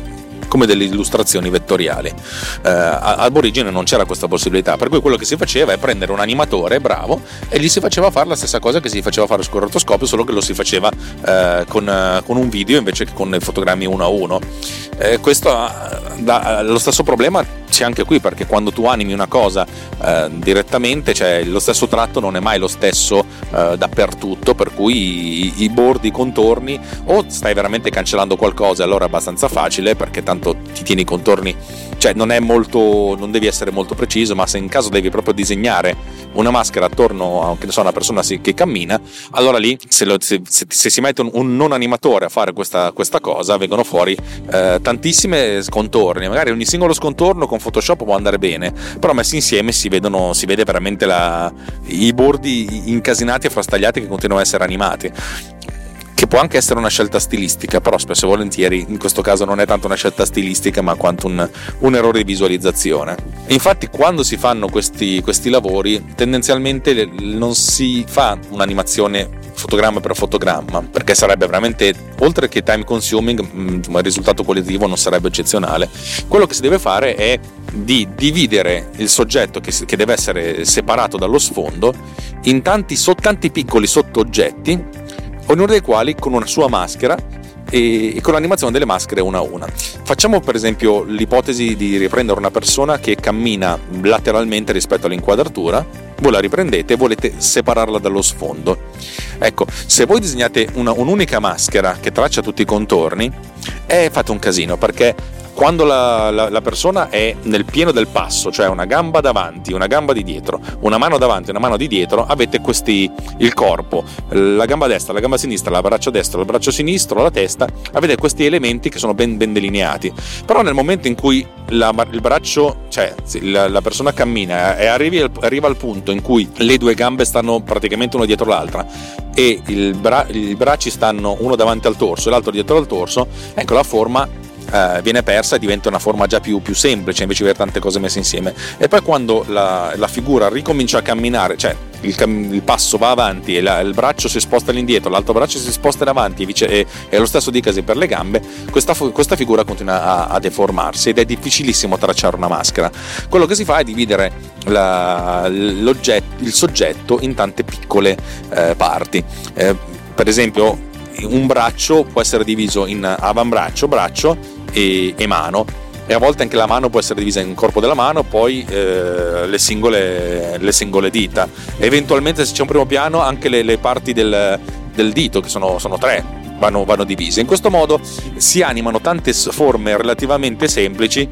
come delle illustrazioni vettoriali. Eh, ad origine non c'era questa possibilità, per cui quello che si faceva è prendere un animatore bravo e gli si faceva fare la stessa cosa che si faceva fare sul rotoscopio, solo che lo si faceva eh, con, eh, con, un video invece che con i fotogrammi uno a uno. Eh, questo ha, ha lo stesso problema c'è anche qui perché quando tu animi una cosa eh, direttamente cioè, lo stesso tratto non è mai lo stesso eh, dappertutto per cui i, i, bordi, i contorni o stai veramente cancellando qualcosa allora è abbastanza facile perché tanto ti tieni i contorni. Cioè non è molto non devi essere molto preciso ma se in caso devi proprio disegnare una maschera attorno a so, una persona che cammina allora lì se, lo, se, se, se si mette un, un, non animatore a fare questa, questa cosa vengono fuori eh, tantissime scontorni. Magari ogni singolo scontorno con Photoshop può andare bene però messi insieme si, vedono, si vede veramente la, i bordi incasinati e frastagliati che continuano a essere animati che può anche essere una scelta stilistica, però spesso e volentieri in questo caso non è tanto una scelta stilistica ma quanto un, un errore di visualizzazione. Infatti quando si fanno questi, questi lavori tendenzialmente non si fa un'animazione fotogramma per fotogramma perché sarebbe veramente oltre che time consuming mm, il risultato qualitativo non sarebbe eccezionale quello che si deve fare è di dividere il soggetto che, che deve essere separato dallo sfondo in tanti, tanti piccoli sottooggetti ognuno dei quali con una sua maschera e, con l'animazione delle maschere una a una. Facciamo per esempio l'ipotesi di riprendere una persona che cammina lateralmente rispetto all'inquadratura, voi la riprendete e volete separarla dallo sfondo. Ecco, se voi disegnate una, un'unica maschera che traccia tutti i contorni, eh, fate un casino perché quando la, la, la, persona è nel pieno del passo, cioè una gamba davanti, una gamba di dietro, una mano davanti una mano di dietro, avete questi, il corpo, la gamba destra, la gamba sinistra, il braccio destro, il braccio sinistro, la testa, avete questi elementi che sono ben, ben delineati. Però nel momento in cui la, il braccio, cioè la, la persona cammina e arrivi, arriva al punto in cui le due gambe stanno praticamente una dietro l'altra e bra, i bracci stanno uno davanti al torso e l'altro dietro al torso, ecco la forma eh, viene persa e diventa una forma già più, più, semplice invece di avere tante cose messe insieme. E poi quando la, la figura ricomincia a camminare, cioè il, cam- il, passo va avanti e la, il braccio si sposta all'indietro, l'altro braccio si sposta in avanti e, vice- e, e lo stesso dicasi per le gambe, questa, questa figura continua a, a, deformarsi ed è difficilissimo tracciare una maschera. Quello che si fa è dividere la, il soggetto in tante piccole eh, parti. Eh, per esempio, un braccio può essere diviso in avambraccio, braccio e, e mano e a volte anche la mano può essere divisa in corpo della mano, poi eh, le, singole, le, singole, dita. Eventualmente se c'è un primo piano anche le, le parti del, del, dito, che sono, sono tre, vanno, vanno, divise. In questo modo si animano tante forme relativamente semplici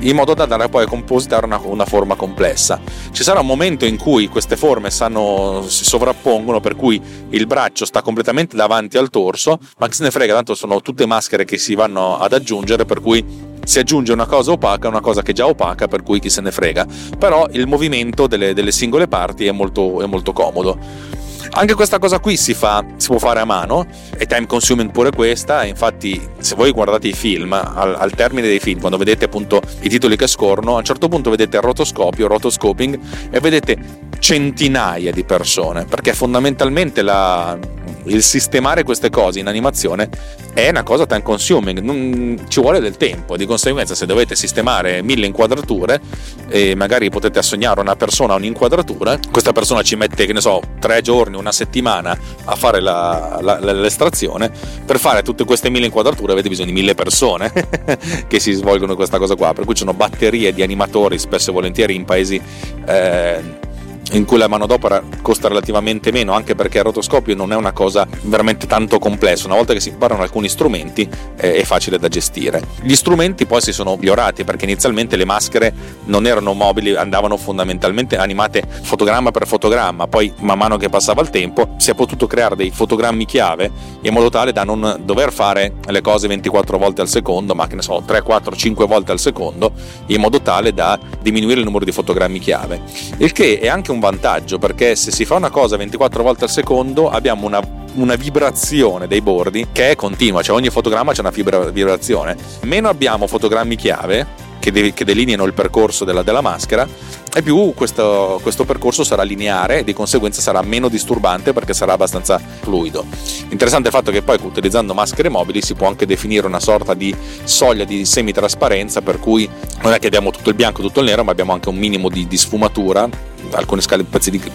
in modo da andare poi a compositare una, una forma complessa. Ci sarà un momento in cui queste forme sanno, si sovrappongono, per cui il braccio sta completamente davanti al torso, ma che se ne frega, tanto sono tutte maschere che si vanno ad aggiungere, per cui si aggiunge una cosa opaca una cosa che è già opaca, per cui chi se ne frega. Però il movimento delle, delle singole parti è molto, è molto comodo. Anche questa cosa qui si, fa, si può fare a mano, è time consuming pure questa, infatti se voi guardate i film, al, al, termine dei film, quando vedete appunto i titoli che scorrono, a un certo punto vedete il rotoscopio, rotoscoping e vedete centinaia di persone, perché fondamentalmente la, il sistemare queste cose in animazione è una cosa time consuming, non, ci vuole del tempo, di conseguenza se dovete sistemare mille inquadrature e magari potete assegnare una persona un'inquadratura, questa persona ci mette, che ne so, tre giorni, una settimana a fare la, la, l'estrazione, per fare tutte queste mille inquadrature avete bisogno di mille persone che si svolgono questa cosa qua, per cui ci sono batterie di animatori spesso e volentieri in paesi... Eh, in cui la manodopera costa relativamente meno, anche perché il rotoscopio non è una cosa veramente tanto complessa. Una volta che si imparano alcuni strumenti eh, è facile da gestire. Gli strumenti poi si sono migliorati perché inizialmente le maschere non erano mobili, andavano fondamentalmente animate fotogramma per fotogramma, poi man mano che passava il tempo si è potuto creare dei fotogrammi chiave in modo tale da non dover fare le cose 24 volte al secondo, ma che ne so, 3, 4, 5 volte al secondo, in modo tale da diminuire il numero di fotogrammi chiave. Il che è anche un un vantaggio perché se si fa una cosa 24 volte al secondo abbiamo una, una vibrazione dei bordi che è continua, cioè ogni fotogramma c'è una vibrazione. Meno abbiamo fotogrammi chiave che, de- che delineano il percorso della, della maschera e più questo, questo, percorso sarà lineare e di conseguenza sarà meno disturbante perché sarà abbastanza fluido. Interessante il fatto che poi utilizzando maschere mobili si può anche definire una sorta di soglia di semitrasparenza per cui non è che abbiamo tutto il bianco e tutto il nero ma abbiamo anche un minimo di, di sfumatura alcune scale,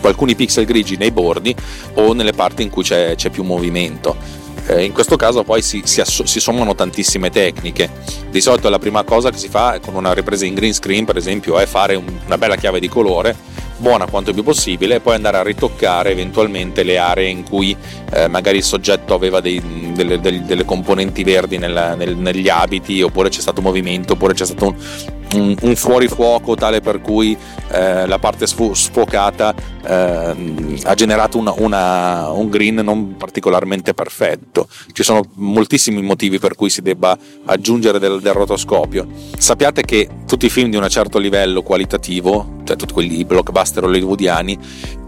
alcuni pixel grigi nei bordi o nelle parti in cui c'è, c'è più movimento. Eh, in questo caso poi si, si, asso- si, sommano tantissime tecniche. Di solito la prima cosa che si fa con una ripresa in green screen, per esempio, è fare un, una bella chiave di colore buona quanto più possibile e poi andare a ritoccare eventualmente le aree in cui eh, magari il soggetto aveva dei, delle, delle, delle, componenti verdi nel, nel, negli abiti oppure c'è stato movimento oppure c'è stato un, un, un fuorifuoco tale per cui eh, la parte sfocata eh, ha generato una, una, un green non particolarmente perfetto. Ci sono moltissimi motivi per cui si debba aggiungere del, del rotoscopio. Sappiate che tutti i film di un certo livello qualitativo, cioè tutti quelli blockbuster hollywoodiani,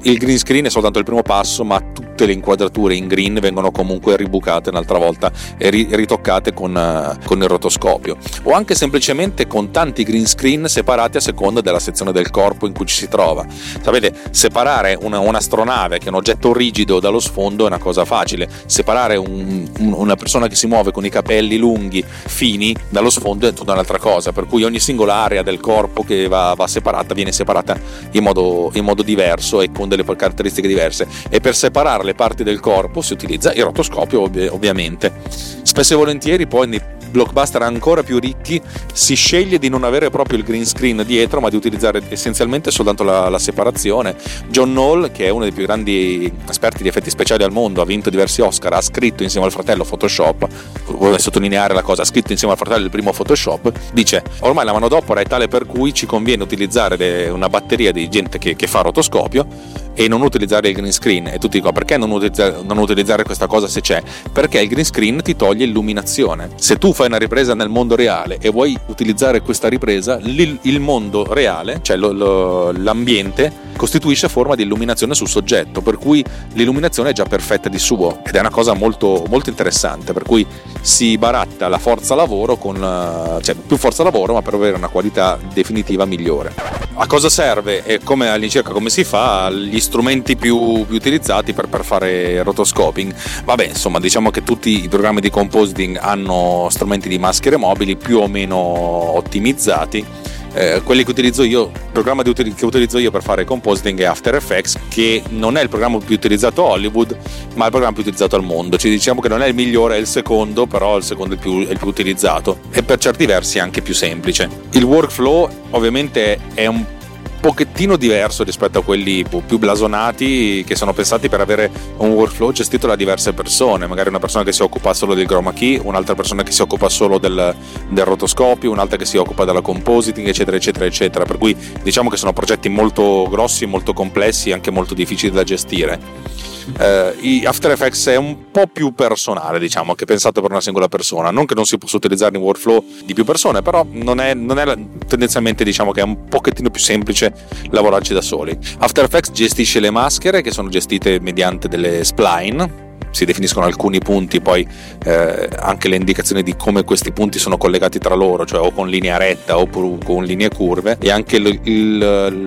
il green screen è soltanto il primo passo, ma tutte le inquadrature in green vengono comunque ribucate un'altra volta e ritoccate con, uh, con, il rotoscopio. O anche semplicemente con tanti green screen separati a seconda della sezione del corpo in cui ci si trova. Sapete, separare una, un'astronave che è un oggetto rigido dallo sfondo è una cosa facile, separare un, una persona che si muove con i capelli lunghi, fini, dallo sfondo è tutta un'altra cosa, per cui ogni singola area del corpo che va, va separata viene separata in modo, in modo diverso e con delle caratteristiche diverse e per separare le parti del corpo si utilizza il rotoscopio ov- ovviamente. Spesso e volentieri poi nei blockbuster ancora più ricchi si sceglie di non avere proprio il green screen dietro ma di utilizzare essenzialmente soltanto la, la separazione. John Knoll che è uno dei più grandi esperti di effetti speciali al mondo, ha vinto diversi Oscar, ha scritto insieme al fratello Photoshop, vuole sottolineare la cosa, ha scritto insieme al fratello il primo Photoshop, dice ormai la manodopera è tale per cui ci conviene utilizzare una batteria di gente che, che fa rotoscopio e non utilizzare il green screen. E tutti dicono perché non utilizzare, non utilizzare, questa cosa se c'è? Perché il green screen ti toglie illuminazione. Se tu fai una ripresa nel mondo reale e vuoi utilizzare questa ripresa il mondo reale cioè lo, lo, l'ambiente costituisce forma di illuminazione sul soggetto per cui l'illuminazione è già perfetta di suo. Ed è una cosa molto, molto interessante per cui si baratta la forza lavoro con cioè più forza lavoro ma per avere una qualità definitiva migliore. A cosa serve e come all'incirca come si fa gli strumenti più, più utilizzati per, per, fare rotoscoping. Vabbè, insomma, diciamo che tutti i programmi di compositing hanno strumenti di maschere mobili più o meno ottimizzati. Eh, quelli che utilizzo io, il programma util- che utilizzo io per fare compositing è After Effects, che non è il programma più utilizzato a Hollywood, ma è il programma più utilizzato al mondo. Ci diciamo che non è il migliore, è il secondo, però il secondo è più, è il più utilizzato e per certi versi anche più semplice. Il workflow ovviamente è un pochettino diverso rispetto a quelli più blasonati che sono pensati per avere un workflow gestito da diverse persone, magari una persona che si occupa solo del chroma key, un'altra persona che si occupa solo del, del rotoscopio, un'altra che si occupa della compositing, eccetera, eccetera, eccetera. Per cui diciamo che sono progetti molto grossi, molto complessi e anche molto difficili da gestire. Eh, After Effects è un po' più personale, diciamo, che pensato per una singola persona. Non che non si possa utilizzare in workflow di più persone, però non è, non è tendenzialmente diciamo che è un pochettino più semplice lavorarci da soli. After Effects gestisce le maschere che sono gestite mediante delle spline si definiscono alcuni punti, poi eh, anche le indicazioni di come questi punti sono collegati tra loro, cioè o con linea retta o con linee curve e anche il, il,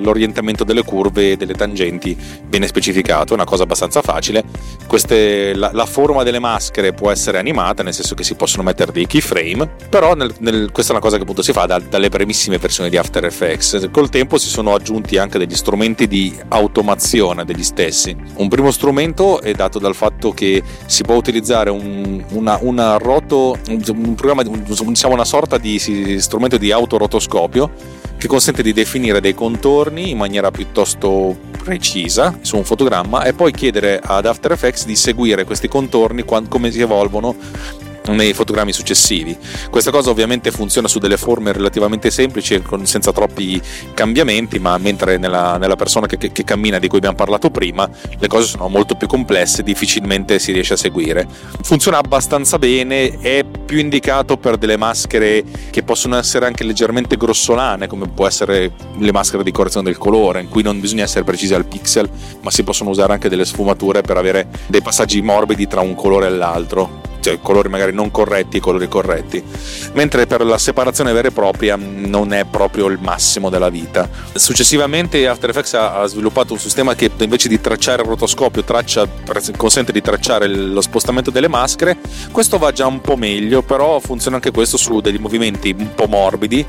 l'orientamento delle curve e delle tangenti viene specificato, è una cosa abbastanza facile. Queste, la, la, forma delle maschere può essere animata, nel senso che si possono mettere dei keyframe, però nel, nel, questa è una cosa che appunto si fa da, dalle primissime versioni di After Effects. Col tempo si sono aggiunti anche degli strumenti di automazione degli stessi. Un primo strumento è dato dal fatto che si può utilizzare un, una, una roto, un programma, diciamo una sorta di strumento di autorotoscopio che consente di definire dei contorni in maniera piuttosto precisa su un fotogramma e poi chiedere ad After Effects di seguire questi contorni come si evolvono nei fotogrammi successivi. Questa cosa ovviamente funziona su delle forme relativamente semplici senza troppi cambiamenti, ma mentre nella, nella persona che, che, che, cammina di cui abbiamo parlato prima le cose sono molto più complesse, difficilmente si riesce a seguire. Funziona abbastanza bene, è più indicato per delle maschere che possono essere anche leggermente grossolane, come può essere le maschere di correzione del colore, in cui non bisogna essere precisi al pixel, ma si possono usare anche delle sfumature per avere dei passaggi morbidi tra un colore e l'altro cioè colori magari non corretti e colori corretti, mentre per la separazione vera e propria non è proprio il massimo della vita. Successivamente After Effects ha sviluppato un sistema che invece di tracciare il rotoscopio traccia, consente di tracciare lo spostamento delle maschere, questo va già un po' meglio, però funziona anche questo su dei movimenti un po' morbidi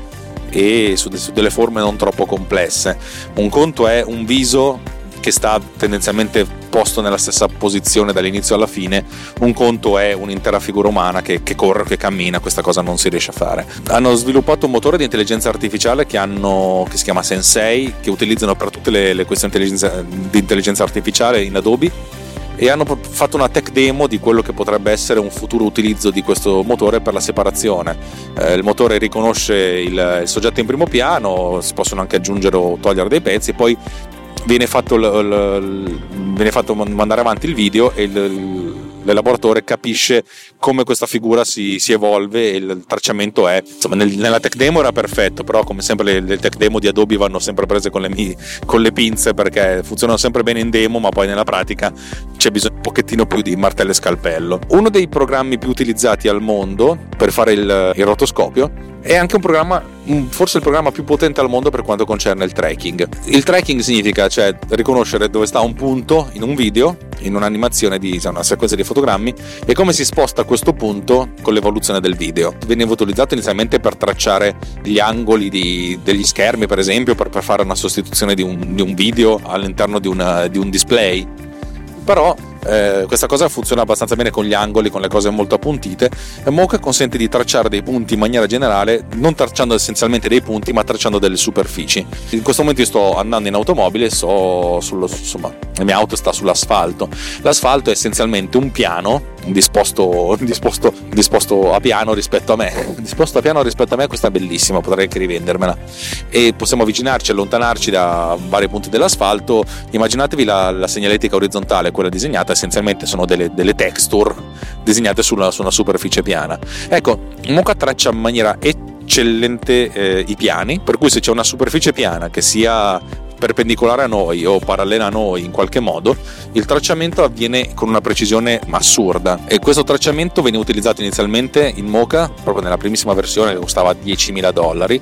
e su, su delle forme non troppo complesse. Un conto è un viso che sta tendenzialmente posto nella stessa posizione dall'inizio alla fine, un conto è un'intera figura umana che, che corre, che cammina, questa cosa non si riesce a fare. Hanno sviluppato un motore di intelligenza artificiale che, hanno, che si chiama Sensei, che utilizzano per tutte le, le questioni di intelligenza artificiale in Adobe e hanno fatto una tech demo di quello che potrebbe essere un futuro utilizzo di questo motore per la separazione. Eh, il motore riconosce il, il, soggetto in primo piano, si possono anche aggiungere o togliere dei pezzi, poi viene fatto, l, l, viene fatto mandare avanti il video e il, l'elaboratore capisce come questa figura si, si, evolve e il tracciamento è insomma nel, nella tech demo era perfetto però come sempre le, le tech demo di Adobe vanno sempre prese con le, con le, pinze perché funzionano sempre bene in demo ma poi nella pratica c'è bisogno un pochettino più di martello e scalpello. Uno dei programmi più utilizzati al mondo per fare il, il rotoscopio è anche un programma, forse il programma più potente al mondo per quanto concerne il tracking. Il tracking significa cioè riconoscere dove sta un punto in un video, in un'animazione di cioè una sequenza di fotogrammi e come si sposta questo punto con l'evoluzione del video. Veniva utilizzato inizialmente per tracciare gli angoli di, degli schermi, per esempio, per, per, fare una sostituzione di un, di un video all'interno di, una, di un display. Però eh, questa cosa funziona abbastanza bene con gli angoli, con le cose molto appuntite e consente di tracciare dei punti in maniera generale, non tracciando essenzialmente dei punti, ma tracciando delle superfici. In questo momento io sto andando in automobile sullo, insomma, la mia auto sta sull'asfalto. L'asfalto è essenzialmente un piano disposto, disposto, disposto a piano rispetto a me. Disposto a piano rispetto a me, questa è bellissima, potrei anche rivendermela. E possiamo avvicinarci, allontanarci da vari punti dell'asfalto. Immaginatevi la, la segnaletica orizzontale, quella disegnata essenzialmente sono delle, delle texture disegnate su una, su una, superficie piana. Ecco, Mocha traccia in maniera eccellente eh, i piani, per cui se c'è una superficie piana che sia perpendicolare a noi o parallela a noi in qualche modo, il tracciamento avviene con una precisione assurda. E questo tracciamento venne utilizzato inizialmente in Mocha, proprio nella primissima versione che costava 10.000 dollari,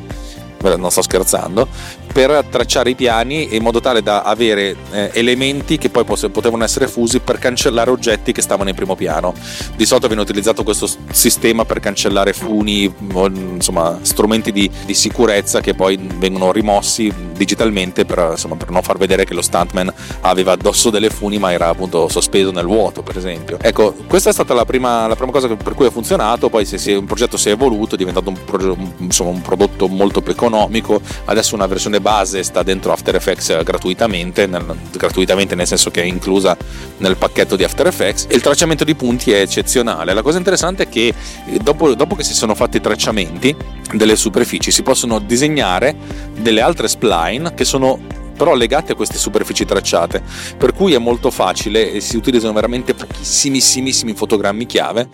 non sto scherzando, per tracciare i piani in modo tale da avere eh, elementi che poi potevano essere fusi per cancellare oggetti che stavano in primo piano. Di solito viene utilizzato questo sistema per cancellare funi, insomma, strumenti di, di sicurezza che poi vengono rimossi digitalmente per, insomma, per, non far vedere che lo stuntman aveva addosso delle funi ma era appunto sospeso nel vuoto, per esempio. Ecco, questa è stata la prima, la prima cosa per cui ha funzionato, poi se, se un progetto si è evoluto, è diventato un, insomma, un prodotto molto più adesso una versione base sta dentro After Effects gratuitamente, nel, gratuitamente nel senso che è inclusa nel pacchetto di After Effects e il tracciamento di punti è eccezionale. La cosa interessante è che eh, dopo, dopo che si sono fatti i tracciamenti delle superfici si possono disegnare delle altre spline che sono però legate a queste superfici tracciate, per cui è molto facile e si utilizzano veramente pochissimissimissimi fotogrammi chiave,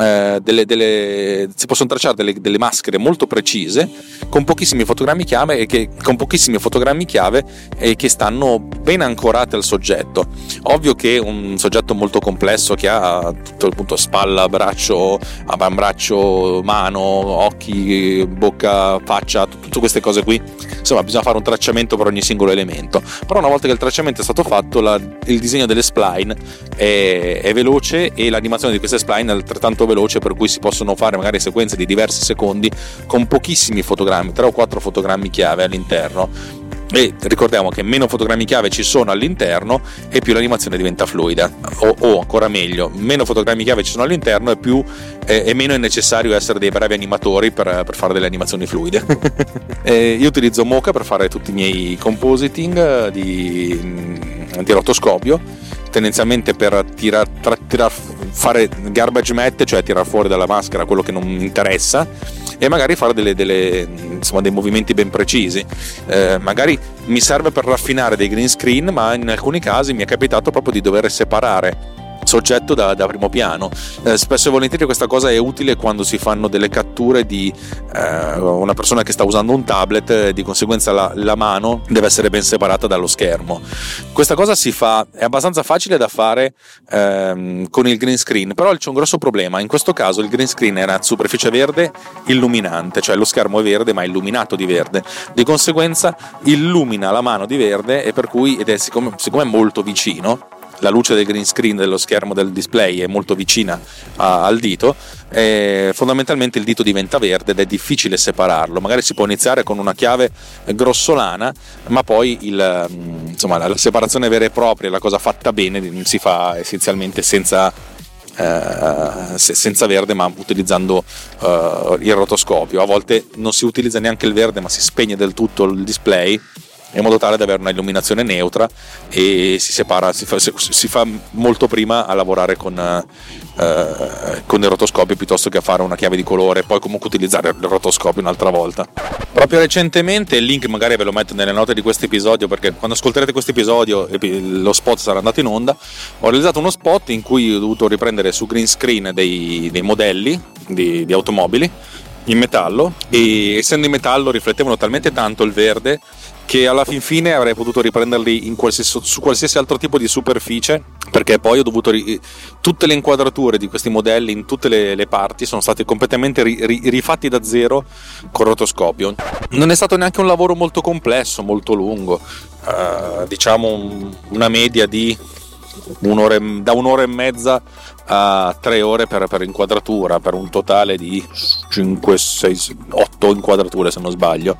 eh, delle, delle, si possono tracciare delle, delle, maschere molto precise con pochissimi fotogrammi chiave e che, con pochissimi fotogrammi chiave e che stanno ben ancorate al soggetto. Ovvio che un soggetto molto complesso che ha tutto il punto spalla, braccio, avambraccio, mano, occhi, bocca, faccia, tutte queste cose qui, insomma bisogna fare un tracciamento per ogni singolo elemento. Però una volta che il tracciamento è stato fatto, la, il disegno delle spline è, è, veloce e l'animazione di queste spline è altrettanto veloce, per cui si possono fare magari sequenze di diversi secondi con pochissimi fotogrammi, 3 o 4 fotogrammi chiave all'interno e ricordiamo che meno fotogrammi chiave ci sono all'interno e più l'animazione diventa fluida. O, o ancora meglio meno fotogrammi chiave ci sono all'interno e, più, eh, e meno è necessario essere dei bravi animatori per, per fare delle animazioni fluide. Io utilizzo Mocha per fare tutti i miei compositing di, di rotoscopio tendenzialmente per tirar, tra, tirar, fare garbage mat cioè tirare fuori dalla maschera quello che non interessa e magari fare delle, delle, insomma, dei movimenti ben precisi. Eh, magari mi serve per raffinare dei green screen, ma in alcuni casi mi è capitato proprio di dover separare soggetto da, da primo piano. Eh, spesso e volentieri questa cosa è utile quando si fanno delle catture di eh, una persona che sta usando un tablet, e di conseguenza la, la, mano deve essere ben separata dallo schermo. Questa cosa si fa, è abbastanza facile da fare ehm, con il green screen, però c'è un grosso problema. In questo caso il green screen una superficie verde illuminante, cioè lo schermo è verde ma è illuminato di verde. Di conseguenza illumina la mano di verde e per cui, ed è siccome, siccome è molto vicino, la luce del green screen dello schermo del display è molto vicina a, al dito, e fondamentalmente il dito diventa verde ed è difficile separarlo. Magari si può iniziare con una chiave grossolana, ma poi il, mm, insomma, la separazione vera e propria, la cosa fatta bene, si fa essenzialmente senza eh, senza verde ma utilizzando uh, il rotoscopio a volte non si utilizza neanche il verde ma si spegne del tutto il display in modo tale da avere una illuminazione neutra e si separa, si fa, si fa molto prima a lavorare con, eh, con il rotoscopio piuttosto che a fare una chiave di colore e poi comunque utilizzare il rotoscopio un'altra volta. Proprio recentemente, il link magari ve lo metto nelle note di questo episodio perché quando ascolterete questo episodio lo spot sarà andato in onda, ho realizzato uno spot in cui ho dovuto riprendere su green screen dei, dei modelli di, di automobili in metallo e essendo in metallo riflettevano talmente tanto il verde che alla fin fine avrei potuto riprenderli qualsiasi, su qualsiasi altro tipo di superficie perché poi ho dovuto ri- tutte le inquadrature di questi modelli in tutte le, le parti sono state completamente ri- ri- rifatti da zero con rotoscopio. Non è stato neanche un lavoro molto complesso molto lungo. Uh, diciamo un, una media di un'ora, da un'ora e mezza a tre ore per, per, inquadratura per un totale di 5, 6, 8 inquadrature se non sbaglio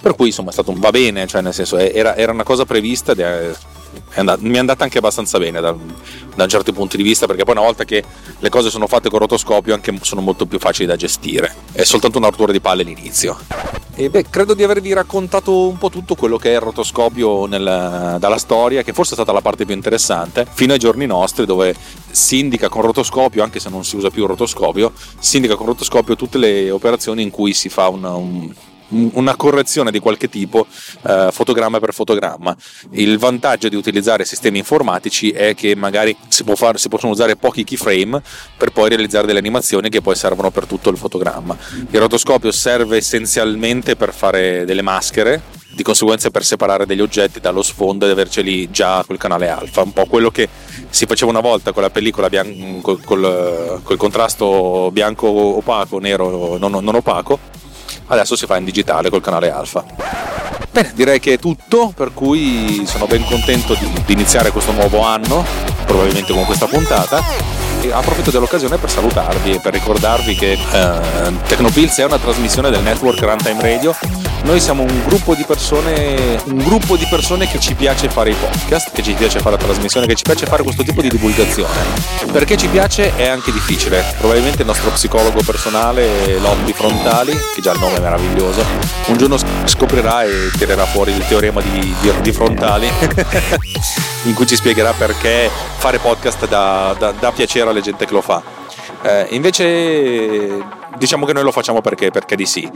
per cui insomma è stato un va bene, cioè nel senso era, era una cosa prevista ed è, è andata, mi è andata anche abbastanza bene da, da, un certo punto di vista perché poi una volta che le cose sono fatte con rotoscopio anche sono molto più facili da gestire, è soltanto una rottura di palle all'inizio. E beh, credo di avervi raccontato un po' tutto quello che è il rotoscopio nel, dalla storia, che forse è stata la parte più interessante, fino ai giorni nostri dove si indica con rotoscopio, anche se non si usa più il rotoscopio, si indica con rotoscopio tutte le operazioni in cui si fa un, un una correzione di qualche tipo eh, fotogramma per fotogramma. Il vantaggio di utilizzare sistemi informatici è che magari si, fare, si possono usare pochi keyframe per poi realizzare delle animazioni che poi servono per tutto il fotogramma. Il rotoscopio serve essenzialmente per fare delle maschere di conseguenza per separare degli oggetti dallo sfondo ed averceli già col canale alfa, un po' quello che si faceva una volta con la pellicola bian- col, col, col, contrasto bianco opaco, nero non, non opaco, adesso si fa in digitale col canale alfa. Bene, direi che è tutto, per cui sono ben contento di, di iniziare questo nuovo anno, probabilmente con questa puntata. E approfitto dell'occasione per salutarvi e per ricordarvi che eh, Tecnopills è una trasmissione del network Runtime Radio noi siamo un gruppo di persone, un gruppo di persone che ci piace fare i podcast, che ci piace fare la trasmissione, che ci piace fare questo tipo di divulgazione. Perché ci piace è anche difficile. Probabilmente il nostro psicologo personale, Lobby Frontali, che già il nome è meraviglioso, un giorno scoprirà e tirerà fuori il teorema di, di, di Frontali, in cui ci spiegherà perché fare podcast dà, dà, dà piacere alle gente che lo fa. Eh, invece diciamo che noi lo facciamo perché, perché di sì.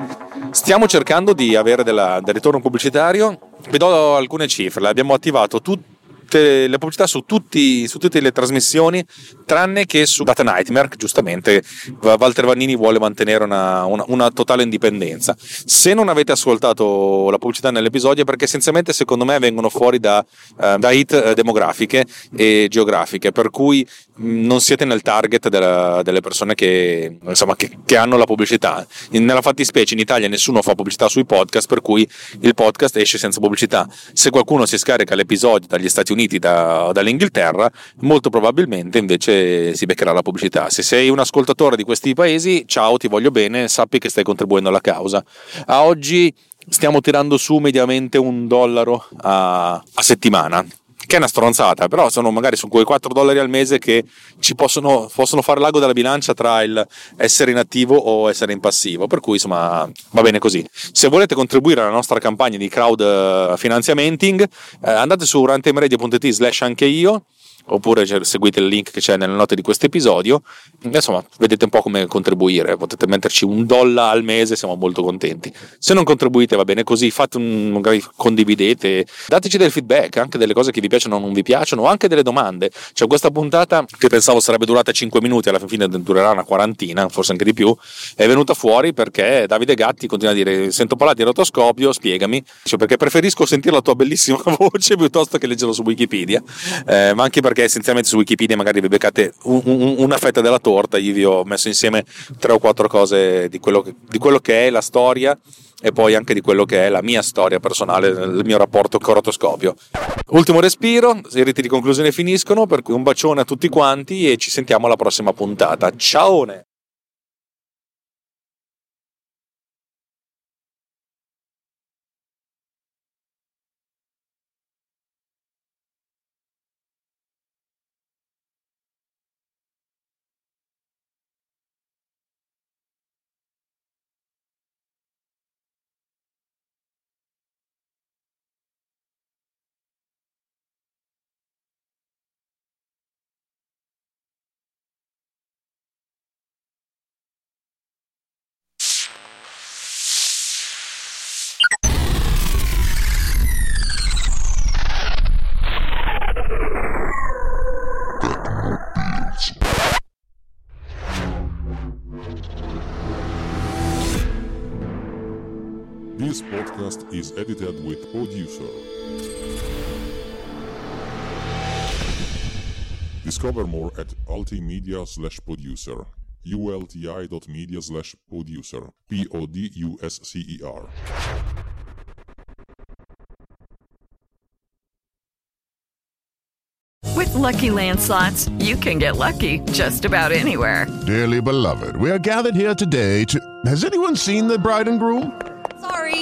Stiamo cercando di avere della, del ritorno pubblicitario vi do alcune cifre, abbiamo attivato tutte le pubblicità su, tutti, su, tutte le trasmissioni, tranne che su Data Nightmare, che giustamente Walter Vannini vuole mantenere una, una, una, totale indipendenza. Se non avete ascoltato la pubblicità nell'episodio, è perché essenzialmente secondo me vengono fuori da, uh, da hit eh, demografiche e geografiche, per cui non siete nel target della, delle persone che, insomma, che, che hanno la pubblicità. Nella fattispecie in Italia nessuno fa pubblicità sui podcast, per cui il podcast esce senza pubblicità. Se qualcuno si scarica l'episodio dagli Stati Uniti, Uniti da, dall'Inghilterra, molto probabilmente invece si beccherà la pubblicità. Se sei un ascoltatore di questi paesi, ciao, ti voglio bene, sappi che stai contribuendo alla causa. A oggi stiamo tirando su mediamente un dollaro a, a settimana che è una stronzata, però sono magari su quei 4 dollari al mese che ci possono, possono fare l'ago della bilancia tra il essere in attivo o essere in passivo, per cui insomma va bene così. Se volete contribuire alla nostra campagna di crowd eh, finanziamenting, eh, andate su rantemeradio.it slash anche io oppure seguite il link che c'è nelle note di questo episodio. Insomma, vedete un po' come contribuire. Potete metterci un dollaro al mese, siamo molto contenti. Se non contribuite, va bene così, fate un, magari condividete, dateci del feedback, anche delle cose che vi piacciono o non vi piacciono, anche delle domande. C'è questa puntata che pensavo sarebbe durata 5 minuti, alla fine durerà una quarantina, forse anche di più. È venuta fuori perché Davide Gatti continua a dire: Sento parlare di rotoscopio, spiegami. Cioè, perché preferisco sentire la tua bellissima voce piuttosto che leggerlo su Wikipedia, eh, ma anche perché perché essenzialmente su Wikipedia magari vi beccate un, un, una fetta della torta, io vi ho messo insieme tre o quattro cose di quello, che, di quello che è la storia e poi anche di quello che è la mia storia personale, il mio rapporto con rotoscopio. Ultimo respiro, i riti di conclusione finiscono, per cui un bacione a tutti quanti e ci sentiamo alla prossima puntata. Ciao! Is edited with producer. Discover more at ultimedia slash producer. ulti.media slash producer. P-O-D-U-S-C-E-R. With Lucky Land slots, you can get lucky just about anywhere. Dearly beloved, we are gathered here today to... Has anyone seen the bride and groom? Sorry,